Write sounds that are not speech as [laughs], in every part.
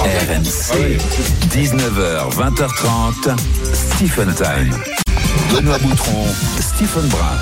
RMC, 19h, 20h30, Stephen Time. Benoît Boutron, Stephen Brun.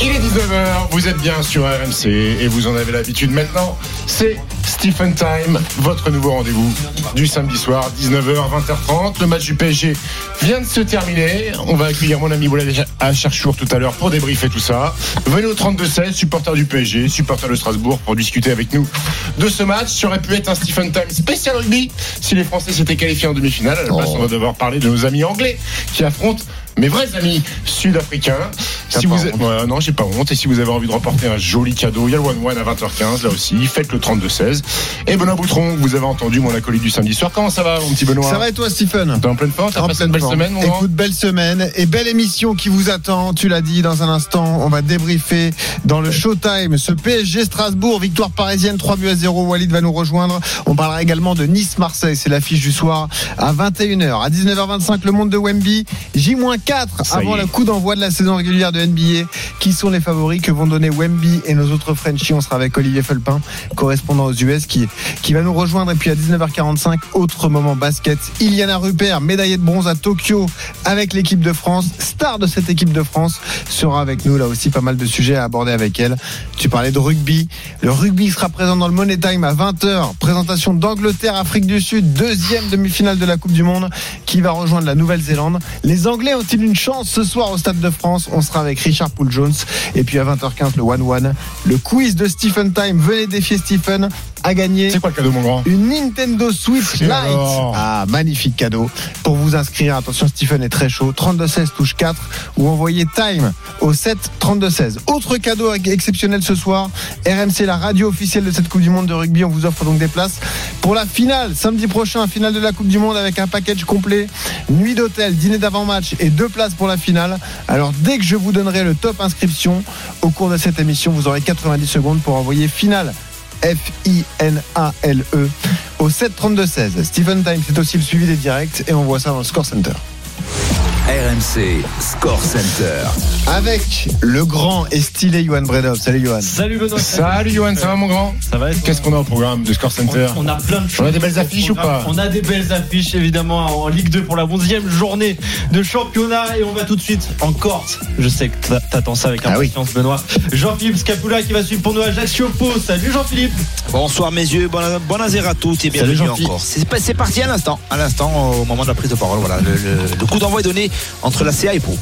Il est 19h, vous êtes bien sur RMC et vous en avez l'habitude maintenant. C'est Stephen Time, votre nouveau rendez-vous du samedi soir, 19h, 20h30. Le match du PSG vient de se terminer. On va accueillir mon ami Boulad à Cherchour tout à l'heure pour débriefer tout ça. Venez au 32-16, supporter du PSG, supporter de Strasbourg pour discuter avec nous de ce match. Ça aurait pu être un Stephen Time spécial rugby si les Français s'étaient qualifiés en demi-finale. À la place, on va devoir parler de nos amis anglais qui affrontent mes vrais amis sud-africains. Si vous Ouais, non, j'ai pas honte. Et si vous avez envie de remporter un joli cadeau, il y a le One One à 20h15 là aussi. Faites le 32-16. Et Benoît Boutron, vous avez entendu mon acolyte du samedi soir. Comment ça va, mon petit Benoît Ça va et toi, Stephen T'es en pleine forme T'as passé une belle forme. semaine, mon Écoute, belle semaine et belle émission qui vous attend. Tu l'as dit dans un instant. On va débriefer dans le Showtime ce PSG Strasbourg, victoire parisienne 3 buts à 0. Walid va nous rejoindre. On parlera également de Nice-Marseille. C'est l'affiche du soir à 21h. À 19h25, le monde de Wemby. J-4 Ça y avant est. le coup d'envoi de la saison régulière de NBA. Qui sont les favoris que vont donner Wemby et nos autres Frenchies? On sera avec Olivier Felpin, correspondant aux US, qui, qui va nous rejoindre. Et puis à 19h45, autre moment basket. Iliana Rupert, médaillée de bronze à Tokyo avec l'équipe de France, star de cette équipe de France, sera avec nous. Là aussi, pas mal de sujets à aborder avec elle. Tu parlais de rugby. Le rugby sera présent dans le Money Time à 20h. Présentation d'Angleterre, Afrique du Sud, deuxième demi-finale de la Coupe du Monde, qui va rejoindre la Nouvelle-Zélande. Les Anglais une chance ce soir au Stade de France On sera avec Richard Poul Jones. Et puis à 20h15, le 1-1. Le quiz de Stephen Time. Venez défier Stephen à gagner. C'est quoi le cadeau, mon grand? Une Nintendo Switch Lite. alors Ah, magnifique cadeau. Pour vous inscrire, attention, Stephen est très chaud. 3216 touche 4 ou envoyez Time au 7 3216. Autre cadeau exceptionnel ce soir. RMC, la radio officielle de cette Coupe du Monde de rugby. On vous offre donc des places pour la finale, samedi prochain, finale de la Coupe du Monde avec un package complet. Nuit d'hôtel, dîner d'avant-match et deux places pour la finale. Alors, dès que je vous donnerai le top inscription au cours de cette émission, vous aurez 90 secondes pour envoyer finale. F-I-N-A-L-E au 732-16. Stephen Time, c'est aussi le suivi des directs et on voit ça dans le Score Center. RMC, Score Center. Avec le grand et stylé Johan Bredov. Salut Johan. Salut Benoît. Salut, Johan, ça va, mon grand Ça va être Qu'est-ce qu'on a au programme de Score Center on, on a plein de choses. On a des belles affiches ou pas On a des belles affiches évidemment en Ligue 2 pour la 11e journée de championnat et on va tout de suite en Corse. Je sais que t'a- t'attends ça avec Ah oui. impatience Benoît. Jean-Philippe Scapula qui va suivre pour nous Ajaccio Pau. Salut Jean-Philippe. Bonsoir messieurs, bon, bon azir à tous et bienvenue encore. C'est parti à l'instant, à l'instant au moment de la prise de parole. Voilà, le, le- le coup d'envoi est donné entre la CA et Pau.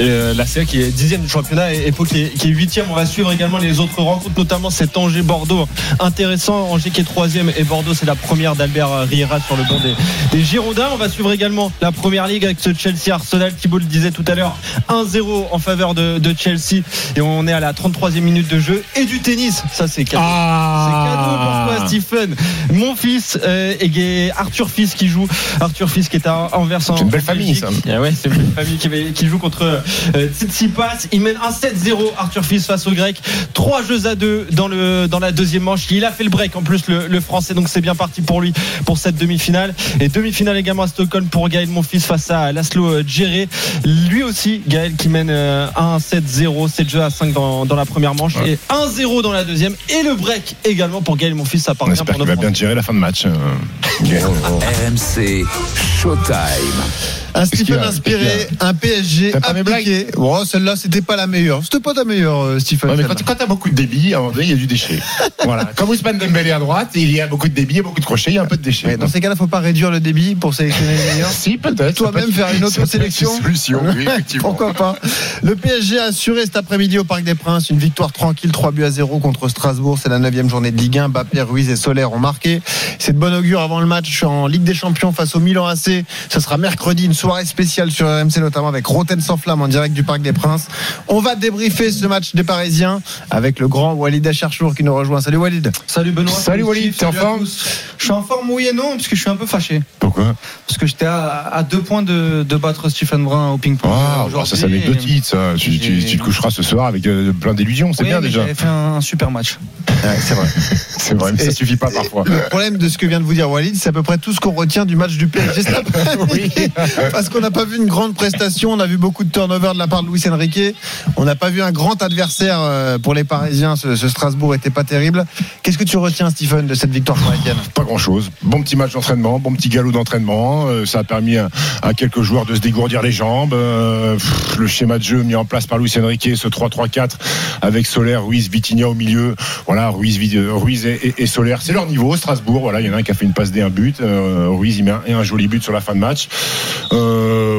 Euh, la CA qui est dixième du championnat et, et Pau qui est, huitième. On va suivre également les autres rencontres, notamment cet Angers-Bordeaux intéressant. Angers qui est troisième et Bordeaux c'est la première d'Albert Riera sur le banc des, des Girondins. On va suivre également la première ligue avec ce Chelsea-Arsenal. Thibault le disait tout à l'heure, 1-0 en faveur de, de Chelsea et on est à la 33e minute de jeu et du tennis. Ça c'est cadeau. C'est cadeau pour toi, Stephen. Mon fils euh, et Arthur Fils qui joue. Arthur Fils qui est à Anvers C'est une belle famille, ça. Ah ouais, c'est une belle famille qui, qui joue contre euh, Tsitsipas. Il mène un 7-0 Arthur Fils face au grec. Trois jeux à deux dans, le, dans la deuxième manche. Il a fait le break en plus le, le français, donc c'est bien parti pour lui pour cette demi-finale. Et demi-finale également à Stockholm pour Gaël Monfils face à Laszlo Djere. Lui aussi, Gaël qui mène euh, un 7-0, 7 jeux à 5 dans, dans la première manche Ouais. et 1-0 dans la deuxième. Et le break également pour Gaël Monfils. Ça part On bien espère pour qu'il va bien gérer la fin de match. euh. RMC, Showtime. Un Stephen inspiré, un PSG appliqué. Bon, celle-là, c'était pas la meilleure. C'était pas ta meilleure, euh, Stephen. Ouais, mais celle-là. quand, quand t'as beaucoup de débit, à un moment donné, il y a du déchet. [laughs] voilà. Comme Ousmane Dembélé à droite, il y a beaucoup de débit, il y a beaucoup de crochets, il y a un peu de déchet. Mais dans ces cas-là, faut pas réduire le débit pour sélectionner les meilleurs. [laughs] Si, peut-être. Toi-même faire une autre sélection. solution, oui, [laughs] effectivement. Pourquoi pas Le PSG a assuré cet après-midi au Parc des Princes une victoire tranquille, 3 buts à 0 contre Strasbourg. C'est la 9 journée de Ligue 1. Bappé, Ruiz et Solaire ont marqué. C'est de bon augure avant le match en Ligue des Champions face au Milan AC. Ce sera mercredi, une soirée spéciale sur RMC, notamment avec Roten sans flamme en direct du Parc des Princes. On va débriefer ce match des Parisiens avec le grand Walid Acharchour qui nous rejoint. Salut Walid. Salut Benoît. Salut Walid, t'es en forme. Je suis en forme, oui et non, parce que je suis un peu fâché. Pourquoi? Parce que j'étais à, à deux points de, de battre Stephen Brun au ping-pong. Ah, aujourd'hui. ça c'est anecdotique, ça. Tu, tu- j'ai- tu te coucheras ce soir avec euh, plein d'illusions, c'est Oui, bien mais déjà. J'avais fait un, un super match. c'est vrai. [laughs] C'est vrai, mais ça suffit pas parfois. Le problème de ce que vient de vous dire Walid, c'est à peu près tout ce qu'on retient du match du PSG après-midi. [laughs] [laughs] Parce qu'on n'a pas vu une grande prestation, on a vu beaucoup de turnover de la part de Luis Enrique, on n'a pas vu un grand adversaire euh, pour les Parisiens, ce, Strasbourg était pas terrible. Qu'est-ce que tu retiens Stephen de cette victoire parisienne? Pas grand chose. Bon petit match d'entraînement, bon petit galop d'entraînement. Euh, ça a permis à, quelques joueurs de se dégourdir les jambes. Euh, le schéma de jeu mis en place par Luis Enrique, ce 3-3-4 avec Solaire, Ruiz, Vitinha au milieu. Voilà, Ruiz, Ruiz et, et- Solaire, c'est leur niveau. Strasbourg, voilà, il y en a un qui a fait une passe D, un but. Ruiz, il met un, joli but sur la fin de match.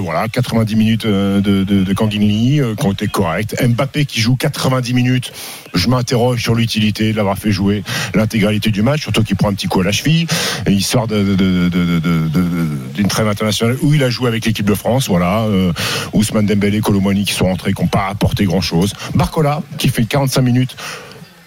Voilà, 90 minutes euh, de, de, de Kanginli euh, qui ont été correctes. Mbappé qui joue 90 minutes. Je m'interroge sur l'utilité de l'avoir fait jouer l'intégralité du match, surtout qu'il prend un petit coup à la cheville. Et il sort de- d'une trêve internationale où il a joué avec l'équipe de France. Voilà, euh, Ousmane Dembélé, Colomani qui sont rentrés, qui n'ont pas apporté grand chose. Barcola qui fait 45 minutes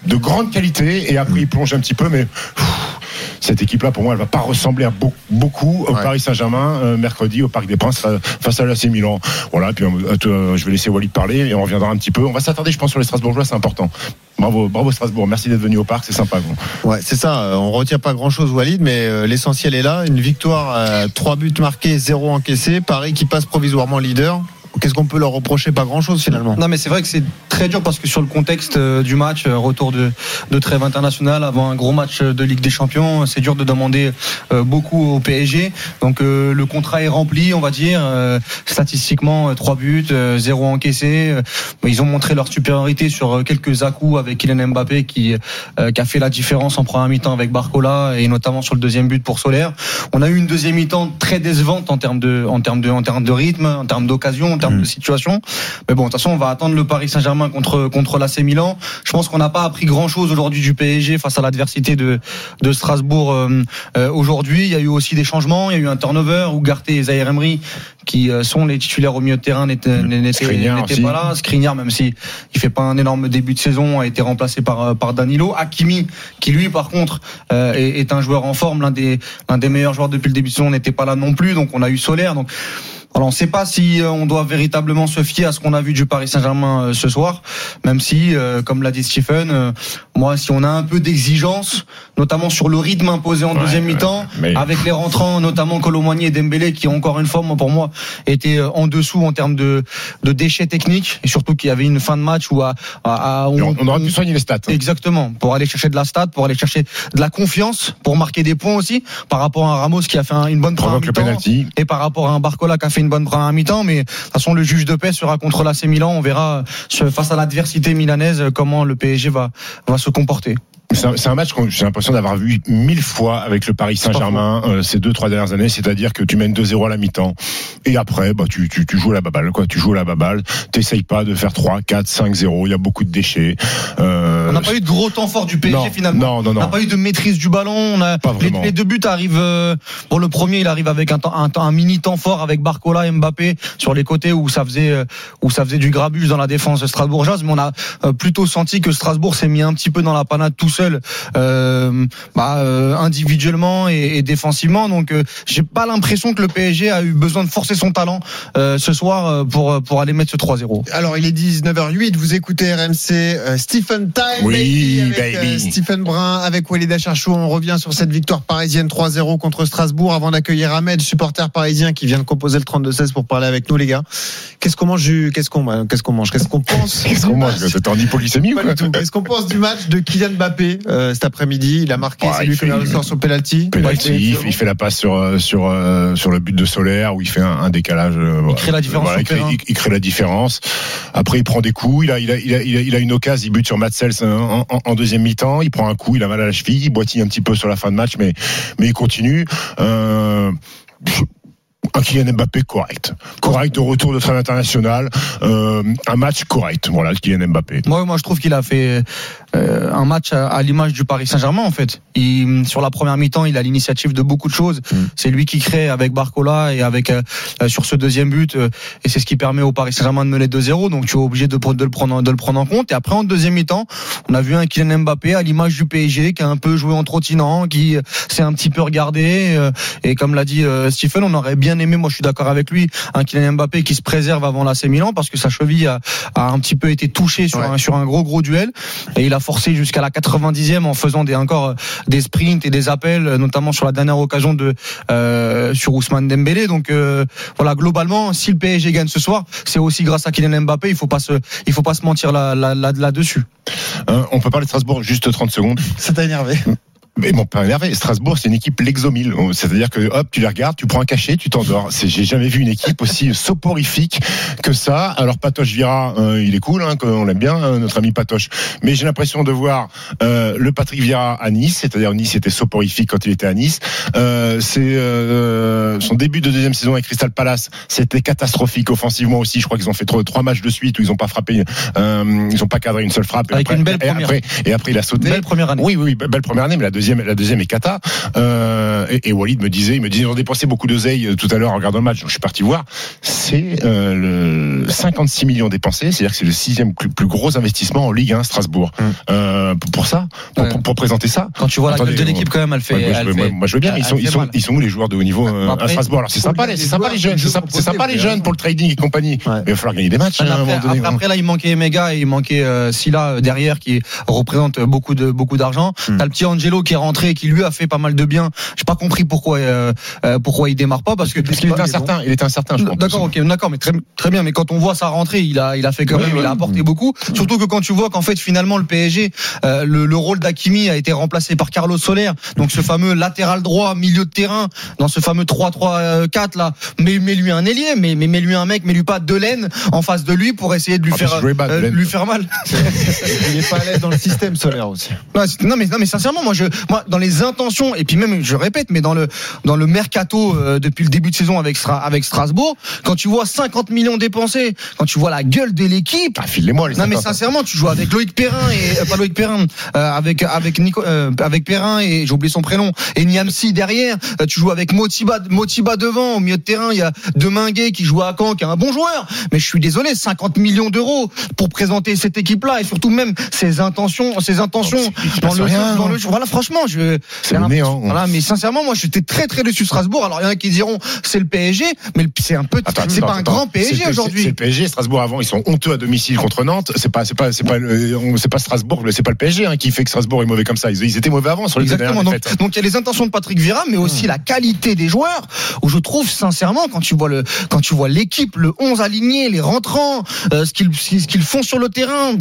de grande qualité et après il plonge un petit peu, mais pff, cette équipe-là, pour moi, elle va pas ressembler à beau- beaucoup au Ouais. Paris Saint-Germain euh, mercredi au Parc des Princes fa- face à l'AC Milan. Voilà, puis euh, euh, je vais laisser Walid parler et on reviendra un petit peu. On va s'attarder, je pense, sur les Strasbourgeois, c'est important. Bravo, bravo Strasbourg. Merci d'être venu au parc, c'est sympa. Ouais, c'est ça. On retient pas grand chose, Walid, mais l'essentiel est là. Une victoire, euh, trois buts marqués, zéro encaissé. Paris qui passe provisoirement leader. Qu'est-ce qu'on peut leur reprocher Pas grand chose finalement. Non mais c'est vrai que c'est très dur parce que sur le contexte euh, du match, euh, retour de, de trêve internationale avant un gros match de Ligue des Champions, c'est dur de demander euh, beaucoup au PSG. Donc euh, le contrat est rempli, on va dire. Euh, Statistiquement, 3 buts, 0 encaissé. Euh, Ils ont montré leur supériorité sur euh, quelques à-coups avec Kylian Mbappé qui, euh, a fait la différence en première mi-temps avec Barcola et notamment sur le deuxième but pour Solaire. On a eu une deuxième mi-temps très décevante en termes de, en termes de, en termes de rythme, en termes d'occasion, en termes de situation. Mais bon, de toute façon, on va attendre le Paris Saint-Germain contre contre l'AC Milan. Je pense qu'on n'a pas appris grand-chose aujourd'hui du PSG face à l'adversité de de Strasbourg euh, euh, aujourd'hui. Il y a eu aussi des changements. Il y a eu un turnover où Garté et Zaire Emery, qui euh, sont les titulaires au milieu de terrain, n'étaient Mm. aussi. pas là. Skriniar, même si il fait pas un énorme début de saison, a été remplacé par euh, par Danilo. Hakimi, qui lui, par contre, euh, est, est un joueur en forme, l'un des l'un des meilleurs joueurs depuis le début de saison, n'était pas là non plus. Donc on a eu Solaire. Donc alors on ne sait pas si euh, on doit véritablement se fier à ce qu'on a vu du Paris Saint-Germain euh, ce soir, même si, euh, comme l'a dit Stephen, moi si on a un peu d'exigence, notamment sur le rythme imposé en Ouais, deuxième ouais, mi-temps, mais- avec les rentrants, notamment Colomboigny et Dembélé, qui encore une fois, moi, pour moi, euh, en dessous en termes de, de déchets techniques, et surtout qu'il y avait une fin de match où à, à- à- Et On, on aurait pu soigner les stats. hein. Exactement, pour aller chercher de la stat, pour aller chercher de la confiance, pour marquer des points aussi, par rapport à un Ramos qui a fait un- une bonne première mi-temps et par rapport à un Barcola qui a fait une bonne première mi-temps, mais de toute façon le juge de paix sera contre l'AC Milan, on verra euh, face à l'adversité milanaise euh, comment le PSG va va se comporter. C'est un, c'est un match que j'ai l'impression d'avoir vu mille fois avec le Paris Saint-Germain euh, ces deux trois dernières années, c'est-à-dire que tu mènes 2-0 à la mi-temps et après bah tu, tu, tu joues à la baballe quoi, tu joues à la baballe, t'essayes pas de faire 3, 4, 5, 0, il y a beaucoup de déchets. Euh, On n'a pas eu de gros temps fort du PSG non, finalement. Non, non, On n'a pas eu de maîtrise du ballon. On a Pas les, vraiment. les deux buts arrivent. euh, bon, le premier, il arrive avec un, temps, un, temps- un mini temps fort avec Barcola et Mbappé sur les côtés où ça faisait euh, où ça faisait du grabuge dans la défense strasbourgeoise. Mais on a euh, plutôt senti que Strasbourg s'est mis un petit peu dans la panade tout seul, euh, bah, euh, individuellement et, et défensivement. Donc, euh, j'ai pas l'impression que le PSG a eu besoin de forcer son talent euh, ce soir euh, pour pour aller mettre ce 3-0. Alors, il est 19h08, vous écoutez RMC euh, Stephen Time. Oui, baby, avec, baby. euh, Stephen Brun, avec Walid Acharchou. On revient sur cette victoire parisienne 3-0 contre Strasbourg avant d'accueillir Ahmed, supporter parisien qui vient de composer le 32-16 pour parler avec nous, les gars. Qu'est-ce qu'on mange du- Qu'est-ce qu'on bah, qu'est-ce qu'on mange Qu'est-ce qu'on pense? Qu'est-ce qu'on mange? T'es en hypoglycémie. Qu'est-ce qu'on pense du match de Kylian Mbappé euh, cet après-midi Il a marqué, Ouais, c'est il lui qui a le sort sur penalty. Penalty, il, fait, il fait la passe sur euh, sur euh, sur le but de Solaire où il fait un, un décalage. voilà. crée la différence Voilà, il, crée, il- il la différence. Après, il prend des coups. Il a il a il a, il a, il a une occasion. Il bute sur Matsels en, en, en deuxième mi-temps. Il prend un coup. Il a mal à la cheville. Il boitille un petit peu sur la fin de match, mais mais il continue. Euh, un Kylian Mbappé correct, correct de retour de trêve international, euh, un match correct. Voilà, le Kylian Mbappé. Moi, moi, je trouve qu'il a fait euh, un match à, à l'image du Paris Saint-Germain, en fait. Il, sur la première mi-temps, il a l'initiative de beaucoup de choses. C'est lui qui crée avec Barcola et avec euh, sur ce deuxième but, et c'est ce qui permet au Paris Saint-Germain de mener 2-0. Donc, tu es obligé de, le prendre, de le prendre en compte. Et après, en deuxième mi-temps, on a vu un Kylian Mbappé à l'image du PSG qui a un peu joué en trottinant, qui s'est un petit peu regardé. et comme l'a dit Stephen, on aurait bien aimé, moi je suis d'accord avec lui, un Kylian Mbappé qui se préserve avant l'AC Milan parce que sa cheville a, a un petit peu été touchée sur, Ouais. un, sur un gros gros duel et il a forcé jusqu'à la 90e en faisant des encore euh, des sprints et des appels, euh, notamment sur la dernière occasion de euh, sur Ousmane Dembélé. Donc euh, voilà, globalement, si le PSG gagne ce soir, c'est aussi grâce à Kylian Mbappé. Il faut pas se, il faut pas se mentir là, là, là, là-dessus. Hein, on peut parler de Strasbourg juste 30 secondes. Ça t'a énervé? [laughs] Mais bon, pas énervé. Strasbourg, c'est une équipe l'exomile. C'est-à-dire que hop, tu les regardes, tu prends un cachet, tu t'endors. J'ai jamais vu une équipe aussi [laughs] soporifique que ça. Alors Patoche Vira, euh, il est cool, hein, on l'aime bien, hein, notre ami Patoche. Mais j'ai l'impression de voir euh, le Patrick Vieira à Nice, c'est-à-dire Nice était soporifique quand il était à Nice. Euh, c'est euh, son début de deuxième saison avec Crystal Palace, c'était catastrophique offensivement aussi. Je crois qu'ils ont fait trois, trois matchs de suite où ils ont pas frappé, euh, ils ont pas cadré une seule frappe. Et Avec après- une belle et première. après- et après il a sauté. Belle première année. Oui, oui, be- belle première année, mais la deuxième, la deuxième est cata. Euh, et, et Walid me disait, il me disait, ils ont dépensé beaucoup d'oseille euh, tout à l'heure en regardant le match. Donc je suis parti voir. C'est euh, le 56 millions dépensés, c'est-à-dire que c'est le sixième plus, plus gros investissement en Ligue 1 Strasbourg. Euh, pour, ça, pour, Ouais. pour- pour présenter ça. Quand tu vois Attendez, la gueule de on- l'équipe quand même, elle fait. Ouais, moi, je elle veux, fait- moi, moi, je veux bien, ils sont, ils sont, ils sont où les joueurs de haut niveau Après, à Strasbourg? Alors c'est sympa, les, sympa les jeunes, c'est sympa, les jeunes pour le trading et compagnie. Mais il va falloir gagner des matchs hein, Après, après, après, là, il manquait Mega et il manquait Silla derrière qui représente beaucoup de beaucoup d'argent. Hmm. T'as le petit Angelo qui est rentré et qui lui a fait pas mal de bien. J'ai pas compris pourquoi euh, euh, pourquoi il démarre pas parce que Parce qu'il était incertain, il était incertain, je crois. D'accord, ok, d'accord, mais très, très bien. Mais quand on voit sa rentrée, il a, il a fait quand Oui, même, oui. il a apporté beaucoup. Surtout que quand tu vois qu'en fait finalement le PSG, euh, le, le rôle d'Akimi a été remplacé par Carlos Soler, donc ce fameux latéral droit, milieu de terrain, dans ce fameux 3-3-4 là. Mais mais lui un ailier, mais mais mais lui un mec, mais lui pas Delaine en face de lui pour essayer de lui plus, faire euh, lui mal. [laughs] Il est pas à l'aise dans le système solaire aussi. Non mais non mais sincèrement moi je moi dans les intentions et puis même je répète mais dans le dans le mercato euh, depuis le début de saison avec Stra- avec Strasbourg quand tu vois 50 millions dépensés quand tu vois la gueule de l'équipe Ah, file-les-moi les non mais 50. sincèrement tu joues avec Loïc Perrin et euh, pas Loïc Perrin euh, avec avec Nico euh, avec Perrin et j'ai oublié son prénom et Niamsi derrière Euh, tu joues avec Motiba Motiba devant au milieu de terrain il y a Deminguet qui joue à Caen qui est un bon joueur mais je suis désolé 50 millions d'euros pour présenter cette équipe là et surtout même ses intentions ses intentions dans le rien, dans le. Voilà, franchement, je. C'est le néant. Voilà, mais sincèrement, moi, j'étais très très déçu de Strasbourg. Alors, il y en a qui diront c'est le PSG, mais c'est un peu, c'est pas un grand PSG c'est- C'est aujourd'hui. le PSG. Strasbourg avant, ils sont honteux à domicile contre Nantes. C'est pas, c'est pas, c'est pas, on- c'est pas Strasbourg, c'est pas le PSG hein, qui fait que Strasbourg est mauvais comme ça. Ils, étaient mauvais avant sur les Exactement. Donc, il y a les intentions de Patrick Vieira, mais aussi la qualité des joueurs. Où je trouve sincèrement, quand tu vois le, quand tu vois l'équipe, le 11 aligné, les rentrants, euh, ce qu'ils, ce qu'ils font sur le terrain.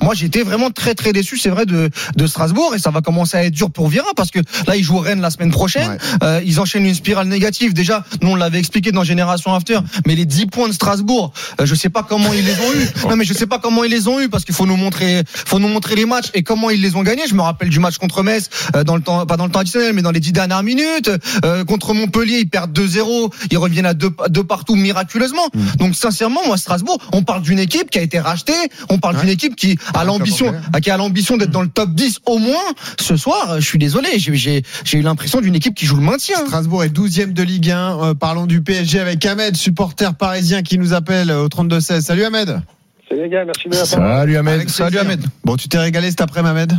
Moi, j'étais vraiment très très déçu, c'est vrai, de, de Strasbourg, et ça va commencer à être dur pour Vieira parce que là, ils jouent Rennes la semaine prochaine. Ouais. Euh, ils enchaînent une spirale négative. Déjà, nous on l'avait expliqué dans Génération After, mais les 10 points de Strasbourg, euh, je sais pas comment ils les ont eu. [laughs] Non, mais je sais pas comment ils les ont eu parce qu'il faut nous montrer, faut nous montrer les matchs et comment ils les ont gagnés? Je me rappelle du match contre Metz, euh, dans le temps, pas dans le temps additionnel, mais dans les 10 dernières minutes. Euh, contre Montpellier, ils perdent 2-0, ils reviennent à deux, deux partout miraculeusement. Donc sincèrement, moi Strasbourg, on parle d'une équipe qui a été rachetée, on parle d'une équipe qui a l'ambition, qui a l'ambition d'être dans le top 10 au moins. Ce soir, je suis désolé, j'ai- eu l'impression d'une équipe qui joue le maintien. Strasbourg est 12e de Ligue 1. Euh, parlons du PSG avec Ahmed, supporter parisien qui nous appelle au 32-16. Salut Ahmed. Salut les gars, merci de Salut Ahmed. Avec Salut. Ahmed. Bon, tu t'es régalé cet après Ahmed?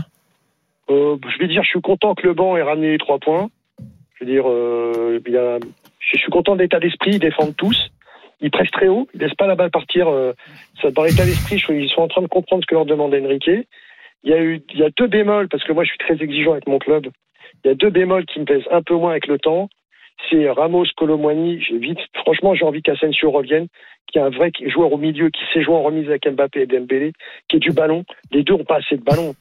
Euh, je vais dire, je suis content que le banc ait ramené les trois points. Je veux dire, euh, il y a, je suis content de l'état d'esprit, ils défendent tous. Ils pressent très haut, ils laissent pas la balle partir. euh, ça, dans l'état d'esprit, qu'ils sont en train de comprendre ce que leur demande Enrique. Il y a eu, il y a deux bémols parce que moi, je suis très exigeant avec mon club. Il y a deux bémols qui me pèsent un peu moins avec le temps. C'est Ramos, Colomwani. J'ai vite, franchement, j'ai envie qu'Asensio revienne, qui est un vrai joueur au milieu, qui sait jouer en remise avec Mbappé et Dembélé, qui est du ballon. Les deux ont pas assez de ballon.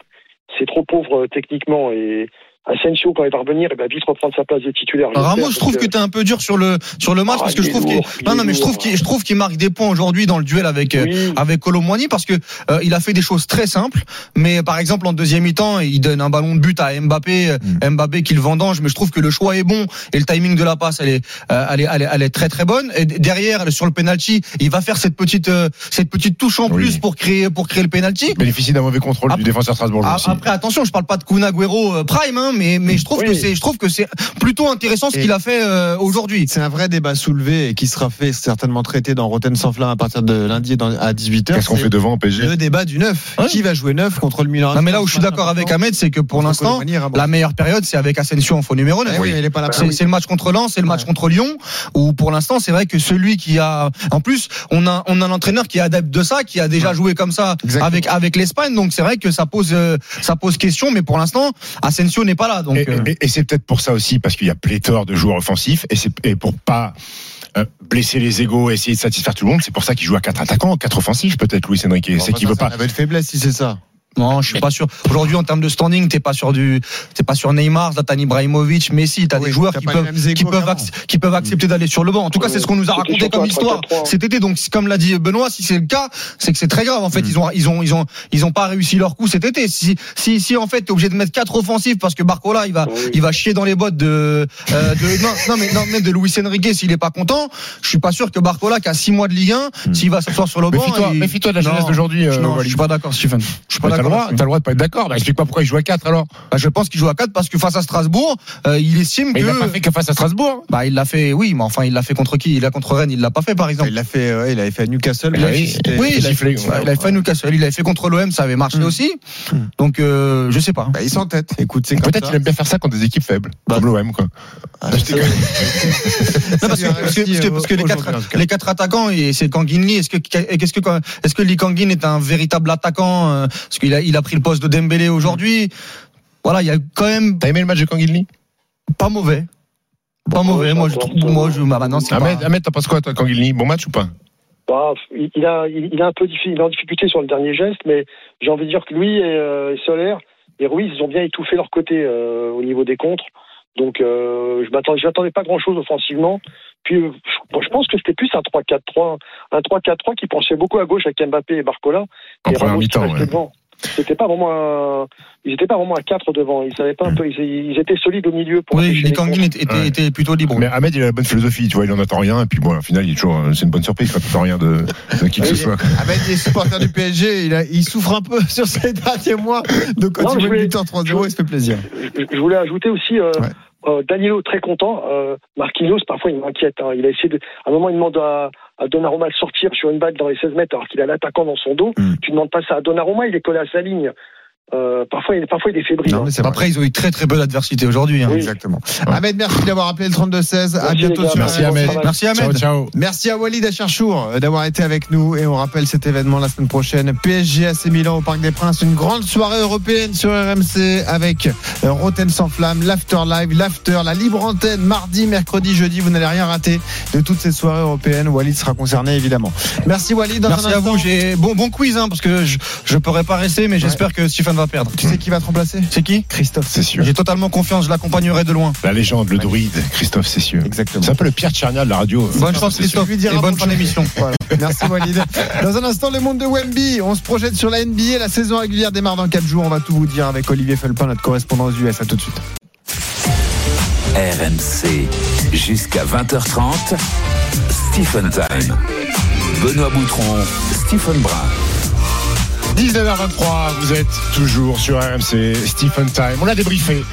C'est trop pauvre euh, techniquement et Asensio, quand il va revenir, il va vite reprendre sa place de titulaire. Ramos, je trouve que t'es un peu dur sur le sur le match Ah, parce que je trouve qu'il non non mais je trouve qu'il je trouve qu'il marque des points aujourd'hui dans le duel avec euh, Oui. avec Colomboigny parce que euh, il a fait des choses très simples mais par exemple en deuxième mi-temps il donne un ballon de but à Mbappé euh, Mbappé qui le vendange mais je trouve que le choix est bon et le timing de la passe elle est euh, elle est, elle est elle est très très bonne et derrière sur le penalty il va faire cette petite euh, cette petite touche en Oui. plus pour créer pour créer le penalty Bénéficie d'un mauvais contrôle Après- du défenseur Strasbourg ah, aussi. Après, attention, je parle pas de Kun Agüero euh, prime, hein, mais mais je trouve Oui. que c'est je trouve que c'est plutôt intéressant ce qu'il a fait euh, aujourd'hui. C'est un vrai débat soulevé et qui sera fait certainement traité dans Rotten sans flamme à partir de lundi dans- à 18h. Qu'est-ce qu'on fait devant PSG Le débat du 9. Ouais. Qui va jouer 9 contre le Milan? Non mais là où je suis d'accord avec Ahmed, c'est que pour l'instant, la meilleure période c'est avec Asensio en faux numéro 9. Eh oui, mais il est pas là. C'est le match contre Lens, c'est le match Ouais. contre Lyon, où pour l'instant c'est vrai que celui qui a, en plus on a on a un entraîneur qui est adepte de ça, qui a déjà joué comme ça Exactement. avec avec l'Espagne, donc c'est vrai que ça pose euh, ça pose question, mais pour l'instant Asensio n'est pas là, donc Et, euh, et- et c'est peut-être pour ça aussi, parce qu'il y a pléthore de joueurs offensifs, et, c'est- et pour pas euh, blesser les égaux, essayer de satisfaire tout le monde, c'est pour ça qu'il joue à quatre attaquants, quatre offensifs peut-être, Luis Enrique. c'est qu'il veut pas. Avait de faiblesse si c'est ça. Non, je suis pas sûr. Aujourd'hui en termes de standing, t'es pas sur du, t'es pas sur Neymar, Zlatan Ibrahimovic, Messi, t'as Oui, des joueurs qui peuvent égos qui peuvent qui peuvent accepter d'aller sur le banc. En tout cas, c'est ce qu'on nous a raconté comme histoire 3-4-3. cet été. Donc, comme l'a dit Benoît, si c'est le cas, c'est que c'est très grave. En fait, ils ont, ils ont, ils ont, ils ont pas réussi leur coup cet été. Si, si, si en fait, t'es obligé de mettre quatre offensifs parce que Barcola, il va, Oui. il va chier dans les bottes de, euh, de non, non, mais non, mais de Luis Enrique s'il est pas content. Je suis pas sûr que Barcola, qui a six mois de Ligue 1, s'il va s'asseoir sur le banc, Méfie-toi, il- méfie-toi de la jeunesse d'aujourd'hui, euh, je suis pas d'accord, Stephen. Je suis pas le droit, t'as le droit de pas être d'accord. Bah, explique pas pourquoi il joue à 4 alors. Bah, je pense qu'il joue à 4 parce que face à Strasbourg, euh, il estime Mais que. il l'a pas fait que face à Strasbourg. Bah, il l'a fait, oui, mais enfin, il l'a fait contre qui? Il l'a contre Rennes, il l'a pas fait par exemple. Il l'a fait, il avait fait à Newcastle. Il Oui, il, ouais, ouais. il avait fait à Newcastle, il avait fait contre l'OM, ça avait marché Mm. aussi. Mm. Donc, euh, je sais pas. Bah, ils sont en tête. Écoute, c'est Peut-être qu'il aime bien faire ça contre des équipes faibles, Bah. comme l'OM quoi. Ah, [laughs] parce, que, parce, que, parce, que, parce que les, quatre, les quatre attaquants, et c'est Kanginli. Est-ce que, qu'est-ce que, est-ce que Lee Kangin est un véritable attaquant a, il a pris le poste de Dembélé aujourd'hui. Voilà, il y a quand même T'as aimé le match de Kangilny pas mauvais. Pas mauvais. Moi, je trouve, moi, je, bah, maintenant, c'est Ahmed, pas- Ahmed, t'en penses quoi toi, Kangilny Bon match ou pas? Bah, il a, il a un peu il est en difficulté sur le dernier geste, mais j'ai envie de dire que lui et, euh, et Solaire et Ruiz, ils ont bien étouffé leur côté euh, au niveau des contres. Donc, euh, je m'attendais, pas grand-chose offensivement. Puis, euh, je, pense que c'était plus un 3-4-3, un 3-4-3 qui penchait beaucoup à gauche avec Mbappé et Barcola. En et première Ramos mi-temps, ouais. devant. C'était pas vraiment un, ils étaient pas vraiment à 4 devant. Ils savaient pas un peu, ils, ils étaient solides au milieu pour Oui, les Kangin était, Ouais. était plutôt libre. Mais Ahmed, il a la bonne philosophie, tu vois, il en attend rien, et puis bon, au final, il est toujours, c'est une bonne surprise quand tu attends rien de, de qui que ce soit. Ahmed, il est supporter du PSG. Il, a- il souffre un peu [laughs] sur ces derniers mois. Il une voulais- victoire 3-0, il se fait plaisir. je, je voulais ajouter aussi euh, Ouais. Euh, Danilo très content. Euh, Marquinhos parfois il m'inquiète. hein. Il a essayé de, à un moment il demande à, à Donnarumma de sortir sur une balle dans les 16 mètres alors qu'il a l'attaquant dans son dos. Mm. Tu demandes pas ça à Donnarumma, il est collé à sa ligne. Euh, parfois, il, parfois il est fébrile. Non, hein. mais c'est vrai. Après, ils ont eu très très peu d'adversité aujourd'hui. hein. Oui. Exactement. Ahmed, merci d'avoir appelé le 32-16. À Merci, bientôt sur Merci. Ahmed. Merci Ciao, Ahmed. ciao. Merci à Walid Acharchour euh, d'avoir été avec nous et on rappelle cet événement la semaine prochaine. PSG AC Milan au Parc des Princes, une grande soirée européenne sur RMC avec euh, Roten sans flamme, l'after live, l'after, la libre antenne mardi, mercredi, jeudi. Vous n'allez rien rater de toutes ces soirées européennes. Walid sera concerné évidemment. Merci Walid. Dans Merci un à instant, vous. J'ai bon bon quiz hein, parce que je je pourrais pas rester, mais j'espère que Va perdre. Tu sais qui va te remplacer? C'est qui? Christophe. C'est sûr. J'ai totalement confiance. Je l'accompagnerai de loin. La légende, le druide, Christophe Cessieux. Exactement. C'est un peu le Pierre Tchernia de la radio. Bonne chance. Christophe et bonne fin d'émission. [laughs] Voilà. Merci Walid. Dans un instant, le monde de Wemby. On se projette sur la NBA. La saison régulière démarre dans 4 jours. On va tout vous dire avec Olivier Felpin, notre correspondant aux US. À tout de suite. RMC jusqu'à 20h30. Stephen Time. Benoît Boutron, Stephen Brun. 19h23, vous êtes toujours sur RMC, Stephen Time. On a débriefé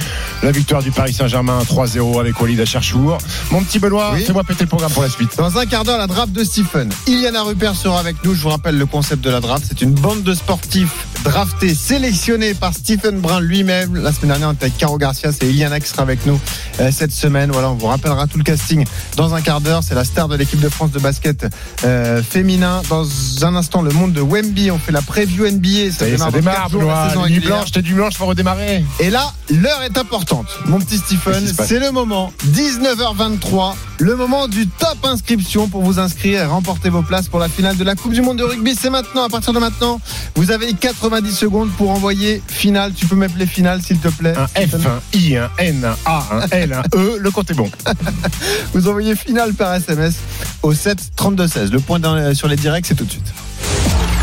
la victoire du Paris Saint-Germain 3-0 avec Walid Acharchour. Mon petit Benoît, Oui. fais-moi péter le programme pour la suite. Dans un quart d'heure, la draft de Stephen. Iliana Rupert sera avec nous. Je vous rappelle le concept de la draft. C'est une bande de sportifs draftés, sélectionnés par Stephen Brun lui-même. La semaine dernière, on était avec Caro Garcia. C'est Iliana qui sera avec nous euh, cette semaine. Voilà, on vous rappellera tout le casting dans un quart d'heure. C'est la star de l'équipe de France de basket euh, féminin. Dans un instant, le monde de Wemby. On fait la preview NBA. Ça est, ça démarre, quatre jours, la Benoît. saison Nuit régulière. blanche, t'es du blanche pour redémarrer. Et là, l'heure est importante. Mon petit Stephen, c'est le moment. 19h23, le moment du top inscription pour vous inscrire et remporter vos places pour la finale de la Coupe du Monde de rugby. C'est maintenant, à partir de maintenant. Vous avez 90 secondes pour envoyer finale. Tu peux m'appeler finale, s'il te plaît. Un F, un I, un N, un A, un L, un E, le compte est bon. [laughs] Vous envoyez finale par SMS au 7 32 16. Le point sur les directs, c'est tout de suite.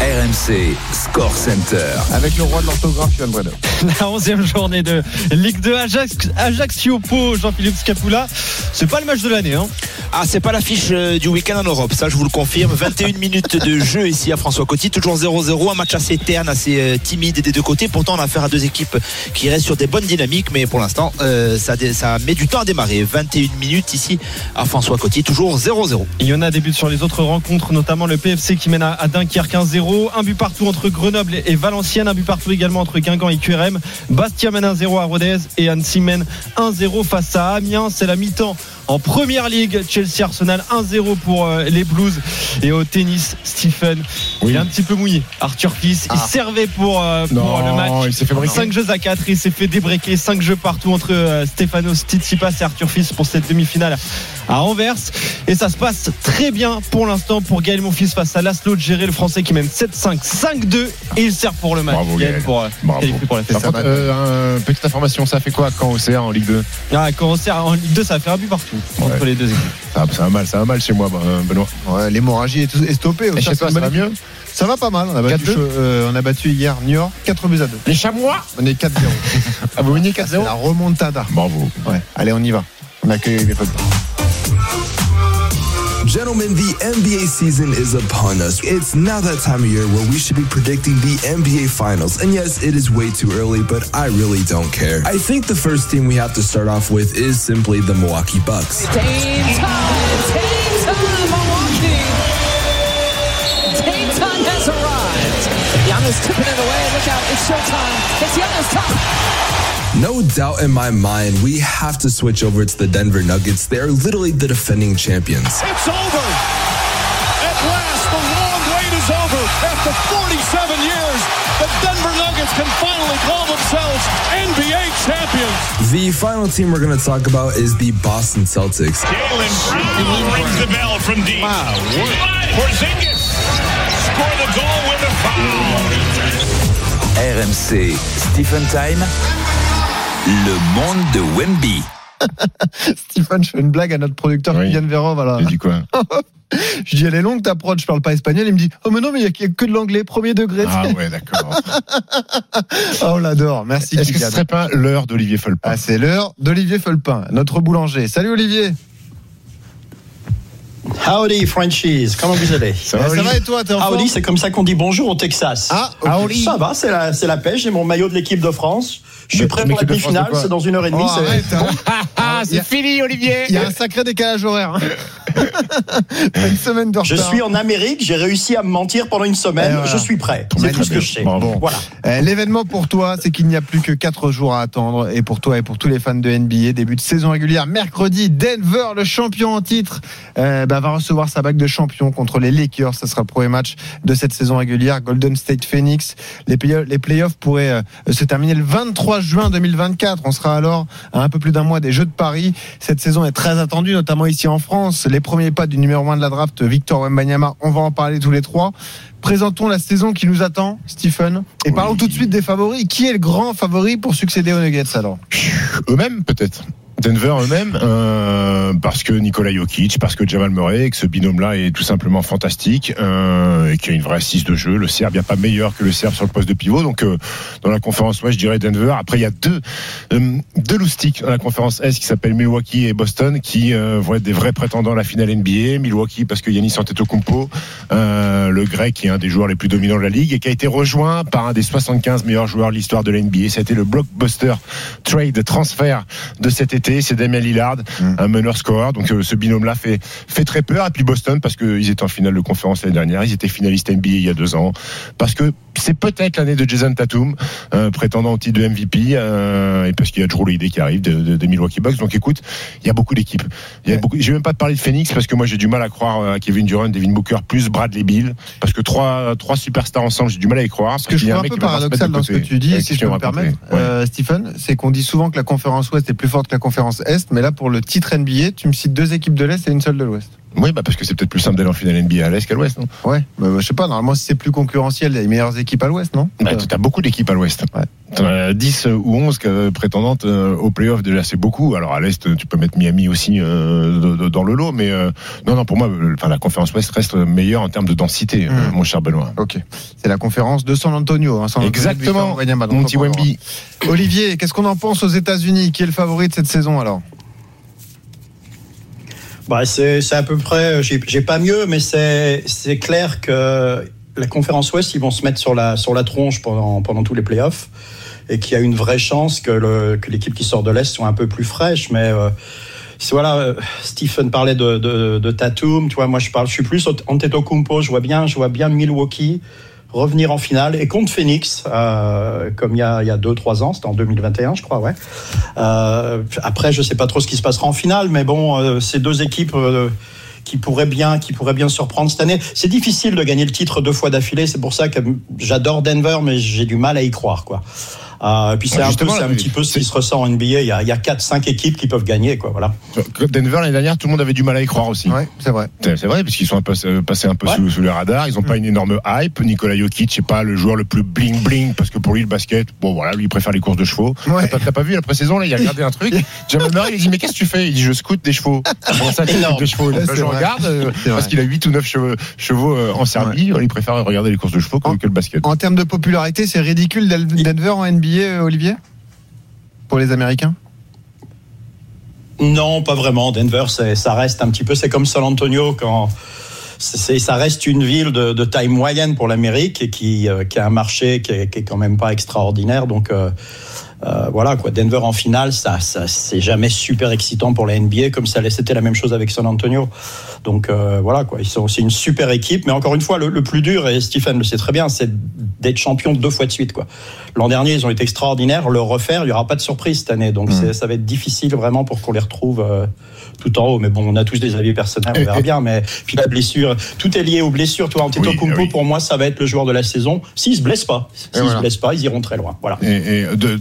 RMC Score Center. Avec le roi de l'orthographe, Johan Bredov. [laughs] La 11e journée de Ligue 2 Ajax, Ajaccio Po, Jean-Philippe Scapula. C'est pas le match de l'année, hein. Ah, c'est pas l'affiche euh, du week-end en Europe, ça je vous le confirme. 21 [laughs] minutes de jeu ici à François Coty, toujours 0-0, un match assez terne, assez euh, timide des deux côtés. Pourtant, on a affaire à deux équipes qui restent sur des bonnes dynamiques, mais pour l'instant, euh, ça, met du temps à démarrer. 21 minutes ici à François Coty, toujours 0-0. Il y en a des buts sur les autres rencontres, notamment le PFC qui mène à à Dunkerque 1-0. Un but partout entre Grenoble et Valenciennes. Un but partout également entre Guingamp et QRM. Bastia mène 1-0 à Rodez et Annecy mène 1-0 face à Amiens. C'est la mi-temps. En première ligue, Chelsea Arsenal 1-0 pour euh, les Blues. Et au tennis, Stephen, il est un petit peu mouillé. Arthur Fils, il servait pour, euh, pour Non, le match. il s'est fait briquer. 5 jeux à 4 il s'est fait débreaker 5 jeux partout entre euh, Stefanos Tsitsipas et Arthur Fils pour cette demi-finale à Anvers et ça se passe très bien pour l'instant pour Gaël Monfils face à Laszlo Géré le français qui mène 7-5 5-2 et il sert pour le match Bravo, Gaël. pour, euh, Bravo. pour la contre, euh, un- petite information, ça fait quoi quand OCR en Ligue 2 Ah, quand sert en Ligue 2 ça va faire un but partout entre Ouais. les deux équipes ça, ça va mal, ça va mal chez moi, ben, Benoît. Ouais, L'hémorragie est, est stoppée. Et Ça, c'est va mieux équipe. Ça va pas mal. On a, battu, 4-2. euh, on a battu hier New York 4 buts à 2. Les chamois On est 4-0. Ah, vous C'est 4-0 la remontada. Bravo. Ouais. Allez, on y va. On accueille les potes. Gentlemen, the NBA season is upon us. It's now that time of year where we should be predicting the NBA Finals. And yes, it is way too early, but I really don't care. I think the first team we have to start off with is simply the Milwaukee Bucks. Time! Time, Milwaukee! Time has arrived. Giannis tipping it away. Look out, it's showtime. It's Giannis time. No doubt in my mind, we have to switch over to the Denver Nuggets. They are literally the defending champions. It's over. At last, the long wait is over. After 47 years, the Denver Nuggets can finally call themselves NBA champions. The final team we're going to talk about is the Boston Celtics. Jalen Brown rings the bell from deep. Wow. Porzingis score the goal with a foul. RMC Stephen Time. Le monde de Wemby. [laughs] Stephen, je fais une blague à notre producteur Oui. Kylian Véran. Voilà. Il dit quoi [laughs] Je dis, elle est longue ta prod, je parle pas espagnol. Il me dit, oh mais non, mais il y a que de l'anglais, premier degré. Ah ouais, d'accord. Oh, [laughs] on l'adore. Merci. Est-ce que ce serait pas l'heure d'Olivier Folpin Ah, c'est l'heure d'Olivier Felpin, notre boulanger. Salut Olivier. Howdy, Frenchies. Comment vous allez Ça va, ça Olivier va et toi, Howdy, c'est comme ça qu'on dit bonjour au Texas. Ah. Ça va, c'est la, c'est la pêche. J'ai mon maillot de l'équipe de France. Je suis prêt mais pour la demi-finale. C'est dans une heure et demie. Oh, c'est- hein. [laughs] Ah, fini, Olivier Il y a un sacré décalage horaire. hein. [laughs] Une semaine de Je suis en Amérique. J'ai réussi à me mentir pendant une semaine. Voilà. Je suis prêt. C'est tout ce que je sais. Bravo. Voilà. Euh, L'événement pour toi, c'est qu'il n'y a plus que 4 jours à attendre. Et pour toi et pour tous les fans de NBA, début de saison régulière, mercredi, Denver, le champion en titre, euh, bah, va recevoir sa bague de champion contre les Lakers. Ce sera le premier match de cette saison régulière. Golden State Phoenix. Les, play- les playoffs pourraient euh, se terminer le 23 juin 2024. On sera alors à un peu plus d'un mois des Jeux de Paris. Cette saison est très attendue, notamment ici en France. Les premiers pas du numéro 1 de la draft, Victor Wembanyama, on va en parler tous les trois. Présentons la saison qui nous attend, Stephen. Et parlons tout de suite des favoris. Qui est le grand favori pour succéder aux Nuggets alors? Eux-mêmes, peut-être. Denver eux-mêmes, euh, parce que Nikola Jokic, parce que Jamal Murray, et que ce binôme-là est tout simplement fantastique, euh, et qu'il y a une vraie assise de jeu. Le Serbe, il n'y a pas meilleur que le Serbe sur le poste de pivot. Donc, euh, dans la conférence Ouest, je dirais Denver. Après, il y a deux, euh, deux loustiques dans la conférence Est qui s'appellent Milwaukee et Boston, qui euh, vont être des vrais prétendants à la finale NBA. Milwaukee, parce que Yannis Antetokounmpo, euh, le grec, qui est un des joueurs les plus dominants de la ligue, et qui a été rejoint par un des 75 meilleurs joueurs de l'histoire de la NBA. Ça a été le blockbuster trade transfert de cet été. C'est Damien Lillard, un meneur scoreur. Donc euh, ce binôme-là fait fait très peur. Et puis Boston parce qu'ils étaient en finale de conférence l'année dernière, ils étaient finalistes NBA il y a deux ans. Parce que c'est peut-être l'année de Jason Tatum, euh, prétendant au titre de MVP, euh, et parce qu'il y a Drew Holiday qui arrive de, de, de Milwaukee Bucks. Donc écoute, il y a beaucoup d'équipes. Il y a beaucoup. J'ai même pas de parler de Phoenix parce que moi j'ai du mal à croire euh, à Kevin Durant, Devin Booker plus Bradley Bill, parce que trois trois superstars ensemble, j'ai du mal à y croire. Ce que je trouve un peu paradoxal dans ce que tu dis, si je peux me permettre, euh, Stephen, c'est qu'on dit souvent que la conférence Ouest est plus forte que la conférence Est, mais là pour le titre NBA, tu me cites deux équipes de l'Est et une seule de l'Ouest. Oui, bah parce que c'est peut-être plus simple d'aller en finale NBA à l'Est qu'à l'Ouest, non? Ouais, bah, je sais pas, normalement si c'est plus concurrentiel, il y a les meilleures équipes à l'ouest, non? Bah, T'as beaucoup d'équipes à l'Ouest. Ouais. T'en as 10 ou 11 que- prétendantes euh, au playoff, déjà c'est beaucoup. Alors à l'Est, tu peux mettre Miami aussi euh, dans le lot, mais euh, non, non, pour moi, euh, enfin, la conférence Ouest reste meilleure en termes de densité, euh, Mm. mon cher Benoît. Ok. C'est la conférence de San Antonio. Hein, San Antonio Exactement, Victor mon petit. Wemby. Olivier, qu'est-ce qu'on en pense aux États-Unis? Qui est le favori de cette saison alors? Bah, c'est c'est à peu près, j'ai j'ai pas mieux, mais c'est c'est clair que la conférence Ouest, ils vont se mettre sur la, sur la tronche pendant, pendant tous les playoffs et qu'il y a une vraie chance que le- que l'équipe qui sort de l'Est soit un peu plus fraîche. Mais euh, voilà, euh, Stephen parlait de, de, de Tatum, tu vois, moi je parle, je suis plus Antetokounmpo, je vois bien, je vois bien Milwaukee revenir en finale et contre Phoenix, euh, comme il y a, il y a deux, trois ans, c'était en 2021, je crois. Euh, après, je sais pas trop ce qui se passera en finale, mais bon, euh, ces deux équipes qui pourraient bien, qui surprendre cette année. C'est difficile de gagner le titre deux fois d'affilée. C'est pour ça que j'adore Denver, mais j'ai du mal à y croire, quoi. Euh, puis c'est Ouais, un, peu, petit peu ce qui se ressent en NBA. Il y a, il y a 4-5 équipes qui peuvent gagner, quoi. Voilà. Denver l'année dernière, tout le monde avait du mal à y croire aussi. Ouais, c'est vrai. C'est vrai, parce qu'ils sont un peu, euh, passés un peu Ouais. sous, sous les radars. Ils n'ont pas une énorme hype. Nikola Jokic, c'est pas le joueur le plus bling bling, parce que pour lui, le basket, bon voilà, lui, il préfère les courses de chevaux. Ouais. T'as pas, vu la pré-saison, là, il a regardé un truc. [laughs] Jamal Murray, il a dit, mais qu'est-ce que tu fais? Il dit, je scoute des chevaux. [laughs] Comment ça, des chevaux? Là, Je vrai. regarde, euh, parce qu'il a 8 ou 9 chevaux, chevaux euh, en Serbie. Il préfère regarder les courses de chevaux que, En- que le basket. En termes de popularité, c'est ridicule Denver en NBA, euh, Olivier? Pour les Américains? Non, pas vraiment. Denver, ça reste un petit peu, c'est comme San Antonio quand ça reste une ville de, taille moyenne pour l'Amérique et qui, euh, a un marché qui est, qui est quand même pas extraordinaire. Donc euh, euh, voilà quoi. Denver en finale, ça, ça c'est jamais super excitant pour la NBA comme ça. C'était la même chose avec San Antonio. Donc euh, voilà quoi. Ils sont aussi une super équipe, mais encore une fois, le, le plus dur et Stephen le sait très bien, c'est d'être champion deux fois de suite quoi. L'an dernier, ils ont été extraordinaires. Le refaire, il y aura pas de surprise cette année. Donc c'est- ça va être difficile vraiment pour qu'on les retrouve. euh, tout en haut, mais bon, on a tous des avis personnels, on verra bien. Mais puis la blessure, tout est lié aux blessures. Tu vois, Antetokounmpo, Oui, oui. pour moi, ça va être le joueur de la saison. S'ils se blessent pas, s'ils voilà. se blessent pas, ils iront très loin. Voilà. Et, et de-